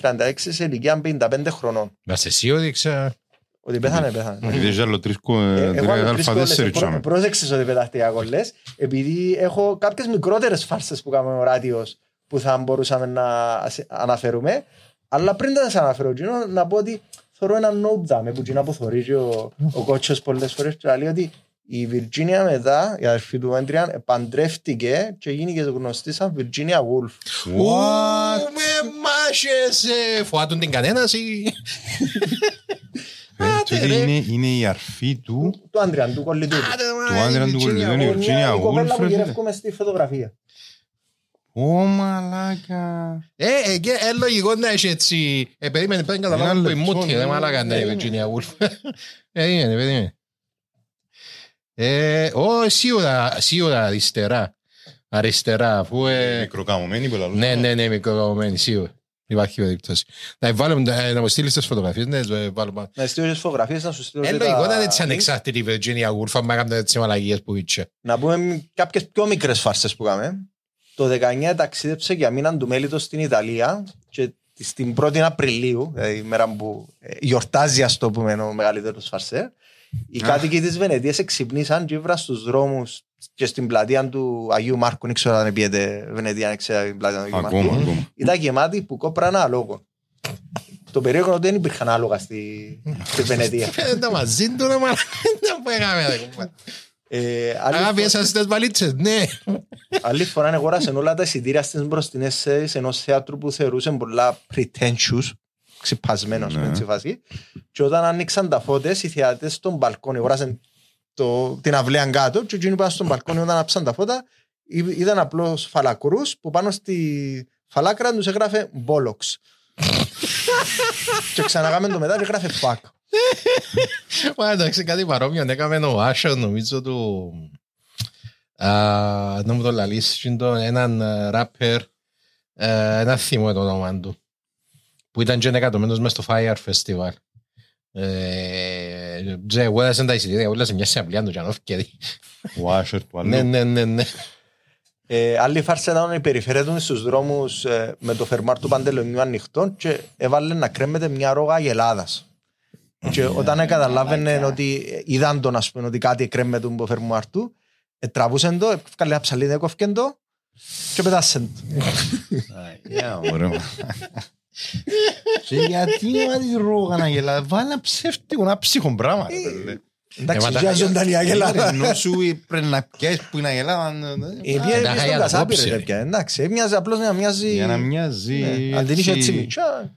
1936 σε ηλικία 55 χρονών. Μας εσύ όδηξα. Ότι πέθανε, πέθανε. Επειδή έχει άλλο τρεις κο- Ε, Εγώ άλλο τρεις κόλλες, αλφα-τέσσερις πρό- τσάμε. πρόσεξες ότι πετάχτηκα κολλές, επειδή έχω κάποιες μικρότερες φάρσες που κάνουμε ο ράδιος που θα μπορούσαμε να σε- αναφέρουμε, αλλά πριν δεν σας αναφέρω, Τζίνο, να πω ότι θεωρώ ένα note δάμε που Τζίνα που θωρίζει ο, ο κότσος πολλές φορές και λέει ότι η Βιρτζίνια μετά, η αδερφή του Έντριαν, παντρεύτηκε και γίνηκε γνωστή σαν Βιρτζίνια Woolf. What? Ου, με μάχες, ε, φοάτουν την κανένας ή... Ε, τούτη είναι- Είναι η αρφή του Του Άντριαν, του κολλητού του. του άντρα του κολλητού, είναι η Μια- Virginia η κοπέλα Woolf. που ρε φίλε. γυρεύκουμε στη φωτογραφία. Ω μαλάκα. Ε, ε, και ε, λογικό να έχει έτσι... Ε, περίμενε, πρέπει να Ένα καταλάβω που η λεπτό, μούτη, ναι. δεν μάλακα είναι η Περίμενε. Virginia Woolf. Περίμενε, περίμενε. Ε, ω, σίγουρα, σίγουρα αριστερά. Αριστερά, αφού... ε, Μικροκαμωμένη που λαλούσα. Ναι, ναι, ναι, μικροκαμωμένη, σίγουρα. Υπάρχει περίπτωση. Να βάλουμε, ε, να μου στείλεις τις φωτογραφίες, ναι, ε, βάλουμε. Να στείλω τις φωτογραφίες, να σου στείλω Ε, και λογικό τα να είναι έτσι links. ανεξάρτητη η Virginia Woolf, αν έκαμε έτσι μαλαγίες που είχε. Να πούμε κάποιες πιο μικρές φάρσες που κάναμε. Το 19 ταξίδεψε για μήνα του μέλητος στην Ιταλία και στην 1η Απριλίου, δηλαδή η μέρα που ε, γιορτάζει ας το πούμε ο μεγαλύτερος φαρσέ, οι κάτοικοι της Βενετίας εξυπνήσαν και ήβραν στους δρόμους και στην πλατεία του Αγίου Μάρκου, δεν ξέρω αν πήγαινε Βενετία, δεν ξέρω την πλατεία του Αγίου Ακόμα, Μάρκου, ακόμα. ήταν γεμάτη που κόπραν άλογο. Το περίεργο είναι ότι δεν υπήρχαν άλογα στη, στη Βενετία. Ε, τα μαζί του, ρε μαλάκα, δεν που έκαμε, ρε κουμπά. Ε, άλλη Α, φορά- πιέσαν στις βαλίτσες, ναι. Άλλη φορά αγόρασε όλα τα εισιτήρια στις μπροστινές σέσεις ενός θέατρου που θεωρούσε πολλά pretentious, ξυπασμένος Ναι. με τη φάση. Και όταν άνοιξαν τα φώτες, οι θεατές στον μπαλκόνι αγόρασαν το, την αυλαία κάτω και εκείνοι που ήταν στον μπαλκόνι όταν άψαν τα φώτα είδ- είδαν απλώς φαλακρούς που πάνω στη φαλάκρα τους έγραφε Bollocks. και ξαναγάμε το μετά και έγραφε fuck. Μα εντάξει, κάτι παρόμοιο έκαμε ο Άσο, νομίζω του... Α, Να μου το λαλείς, είναι το- έναν ε, ράπερ, ε, ένα θύμο το όνομα του, που ήταν και εκατομένος μες στο Fire Festival. Ε, και εγώ έδωσαν τα εισιτήρια, όλα σε μια συναυλία του και ανώφηκε. Ο Άσερ του άλλου. Ναι, ναι, ναι, ναι. Ε, άλλη φάρσα ήταν οι περιφερέτουν στους δρόμους ε, με το φερμάρ του παντελονιού ανοιχτό και έβαλε να κρέμεται μια ρόγα αγελάδας. Και όταν καταλάβαινε ότι ε, είδαν τον ας πούμε ότι κάτι κρέμεται από το φερμάρ του ε, τραβούσαν το, έφκαλε ένα ψαλίδι, έκοφκεν το και πετάσαν το. Για ωραίο. Και γιατί να τη ρόγα να γελάς, βάλε ένα ψεύτικο, ένα ψύχο πράγμα. ρε παιδί. Εντάξει, μα για τα- ζωντανή Ρε, αγελάδα. Ενώ σου πρέπει να πιάσεις που είναι αγελάδα. Η ε, οποία τα έπιε χάγια στον να κασάπι κόψει, ρε ρε. παιδιά, εντάξει, έμοιαζε απλώς να μοιάζει... Για να μοιάζει. Ναι, Αν την είχε έτσι μητσά.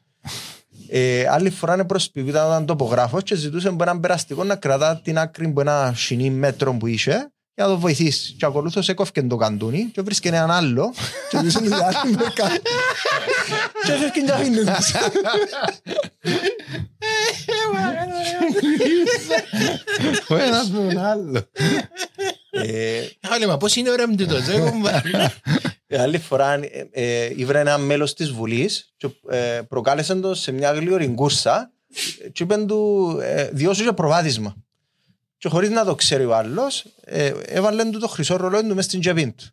Ε, άλλη φορά είναι προσποιητή ήταν έναν τοπογράφος και ζητούσε από έναν περαστικό να κρατά την άκρη από ένα σινή μέτρο που είχε για να το βοηθήσεις. Και ακολούθως έκοφκε το καντούνι και βρίσκε έναν άλλο και τους είχε άλλη με κάτι. Και έφευκε και αφήνει τους. Ο ένας με τον άλλο. Ε, Άλλη, μα πώς είναι ώρα με τούτο, δεν κουμπά. ε, Άλλη φορά ε, ε, ήβρε ένα μέλος της Βουλής και ε, προκάλεσε το σε μια γλυόρη κούρσα και είπαν του ε, διώσου και προβάδισμα. Και χωρίς να το ξέρει ο άλλος, ε, έβαλε του το χρυσό ρολόι του μες στην τσέπη του.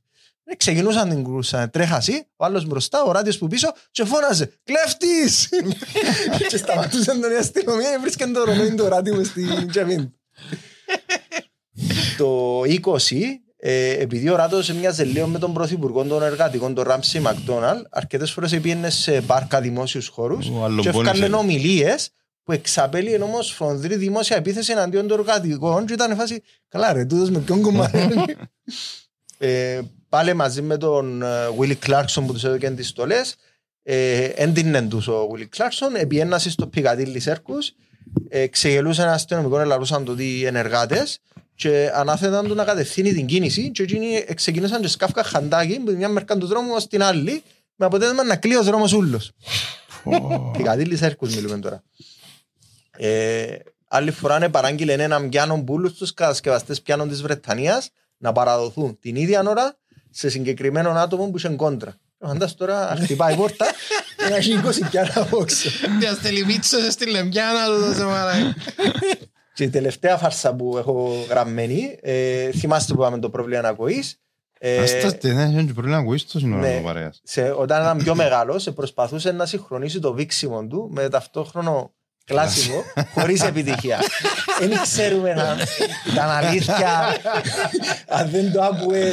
Ε, ξεκινούσαν την κούρσα, τρέχασι, ο άλλος μπροστά, ο ράδιος που πίσω και φώναζε «Κλέφτης!» και σταματούσαν τον η αστυνομία και βρίσκαν το ρολόι του ράδιο μες στην τσέπη του. Το 20, ε, επειδή ο Ράτος μοιάζε λίγο με τον πρωθυπουργό των εργατικών, τον Ράμψι Μακδόναλ, αρκετές φορές πήγαινε σε μπάρκα δημόσιους χώρους Ο άλλος και πόνισε. έφκαλεν ομιλίες που εξαπέλυε όμως φρονδρή δημόσια επίθεση εναντίον των εργατικών και ήταν η φάση, καλά ρε, τούτος με ποιον κομμάτι. ε, πάλι μαζί με τον Βίλι Κλάρκσον που τους έδωκε τις στολές, ε, έντυνεν τους ο Βίλι Κλάρκσον, επιένασε στο Πικαδίλη Σέρκους, ε, ξεγελούσε ένας αστυνομικός, ελαρούσαν το τι ενεργάτες και ανάθεταν του να κατευθύνει την κίνηση και εκείνοι ξεκίνησαν και σκάφκα χαντάκι με μια μερκά του δρόμου ως την άλλη με αποτέλεσμα να κλείει ο δρόμος ούλος. Πικαδίλη Σέρκους μιλούμε τώρα. Ε, άλλη φορά είναι παράγγειλε έναν πιάνο που όλους τους κατασκευαστές πιάνων της Βρετανίας να παραδοθούν την ίδια ώρα σε συγκεκριμένο άτομο που είχε κόντρα. Φαντάς τώρα χτυπάει η πόρτα και να έχει 20 πιάνα από έξω. Διάστε λιμίτσο στη λεμπιάνα του δώσε μαλάκα. Και η τελευταία φάρσα που έχω γραμμένη, ε, θυμάστε που είπαμε το πρόβλημα ακοής, ε, Άστα, δεν έχει πρόβλημα ακούεις το σύνορα ναι. το παρέας. σε, όταν ήταν πιο μεγάλος, προσπαθούσε να συγχρονίσει το βήξιμο του με ταυτόχρονο Κλάσιμο, χωρίς επιτυχία. Δεν ξέρουμε αν ήταν αλήθεια, αν δεν το άκουε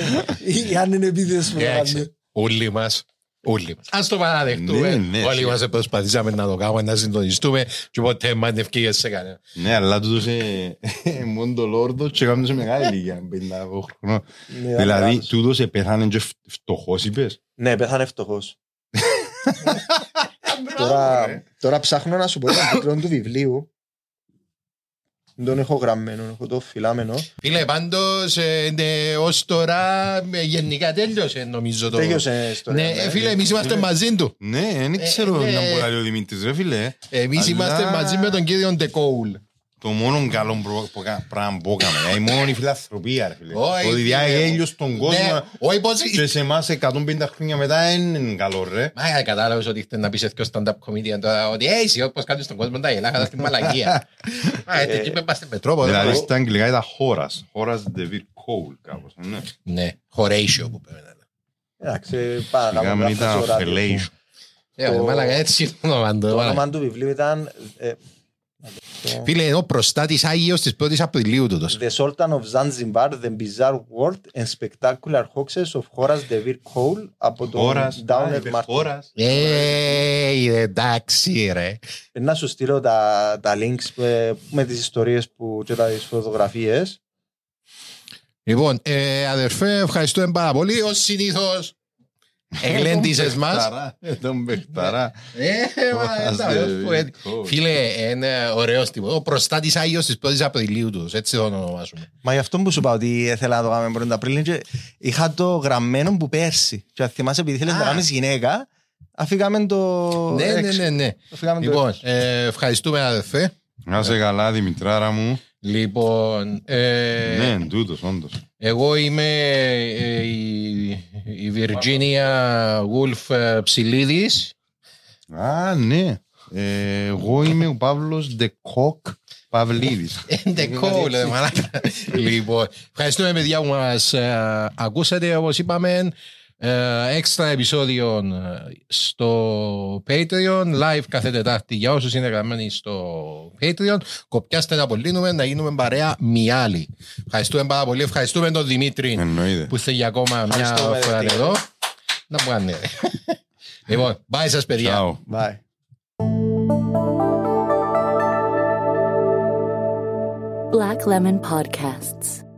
ή αν είναι επίθεση που το Εντάξει, έκανε. Όλοι μας, όλοι μας. Ας το παραδεχτούμε. Ναι, ναι, Όλοι σίγουρα. μας προσπαθήσαμε να το κάνουμε, να συντονιστούμε και ποτέ μας είναι ευκαιρίες σε κανένα. Ναι, αλλά τούτος ε, μόνο το λόρδο και κάνουν σε μεγάλη ηλικία, 50 χρονών. Ναι, Δηλαδή, μεγάλος. τούτος επέθανε και φ- φτωχός είπες. Ναι, πέθανε φτωχός. τώρα, τώρα ψάχνω να σου πω τον τίτλο του βιβλίου. Δεν τον έχω γραμμένο, έχω το φυλάμενο. Φίλε, πάντως, ε, ναι, ως τώρα ε, γενικά τέλειωσε νομίζω το... Τέλειωσε στο Ναι, ε, φίλε, εμείς είμαστε μαζί του. Ναι, δεν ξέρω ναι. να μπορεί να λέει ο Δημήτρης, ρε φίλε. Εμείς Αλλά- είμαστε μαζί με τον κύριο Ντεκόουλ. Το μόνο καλό προ- που κα- πράγμα που έκαμε, η μόνο η φιλανθρωπία, ρε φίλε. Όχι, Το ότι διάει φίλε μου. γέλιο στον Ναι, κόσμο όχι πως... και σε εμάς 150 χρόνια μετά δεν είναι καλό, ρε. Μα ε, κατάλαβες ότι ήρθε να πεις έτσι stand-up comedian τώρα ότι «Ε, εσύ όπως κάνεις στον κόσμο τα γελάχατα στην μαλακία». Μα έτσι εκεί πέμπαστε με τρόπο. δεν Δηλαδή μπορώ. στα αγγλικά ήταν χώρας. Χώρας David Cole κάπως, ναι. Ναι, Horatio που πρέπει να είναι. Εντάξει, πάρα να Είχαμε κάνουμε ήταν γράφτες στο ράδιο. fellatio. Ε, Το- μάλακα, έτσι είναι το όνομα του, Το μάλακα. όνομα του βιβλίου ήταν ε, το- Φίλε, είναι ο προστάτης Άγιος της 1ης Απριλίου τούτος. The Sultan of Zanzibar, The Bizarre World and Spectacular Hoaxes of Horace DeVere Cole από τον Χώρας. Α, Downer είπες Martin. χώρας. Ε, εντάξει ρε. Να σου στείλω τα, τα links ε, με τις ιστορίες που και τις φωτογραφίες. Λοιπόν, ε, αδερφέ, ευχαριστούμε πάρα πολύ. Ως συνήθως, εγλέντησες μας. Παιχταρά, ε, Τον παιχταρά. Ε, μα, Horace τα ωραίος DeVere που έτει- Cole. Φίλε, είναι ωραίος τύπος. Ο προστάτης Άγιος της 1ης Απριλίου τους. Έτσι το ονομάζουμε. Μα γι' αυτό που σου είπα ότι ήθελα να το κάνουμε πρώτα Απρίλιο και είχα το γραμμένο που πέρσι. Και αν θυμάσαι επειδή θέλεις να Α. κάνεις γυναίκα, αφήγαμε το Ναι, ναι, έξω. ναι, ναι. Αφήγαμε το Λοιπόν, έξω. ε, ευχαριστούμε αδερφέ. Να είσαι καλά, Δημητράρα μου. Λοιπόν, ε, Ναι, τούτος, όντως. εγώ είμαι ε, η, η Virginia Woolf ε, Ψηλίδης. Α, ναι. Ε, Εγώ είμαι ο Παύλος Ντεκόκ Παυλίδης. Εντεκόλ, μαλάκα. Λοιπόν, ευχαριστούμε παιδιά που μας ε, ακούσατε, όπως είπαμε. Ε, Έξτρα επεισόδιο ε, στο Patreon, live κάθε Τετάρτη για όσους είναι γραμμένοι στο Patreon. Κοπιάστε να απολύνουμε, να γίνουμε παρέα μιάλη. Ευχαριστούμε πάρα πολύ. Ευχαριστούμε τον Δημήτρη Εννοείται. που ήρθε για ακόμα μια Ευχαριστούμε, φορά Δημήτρη. εδώ. Να μου κάνει. Λοιπόν, bye σας παιδιά. Ciao. Bye. Black Lemon Podcasts.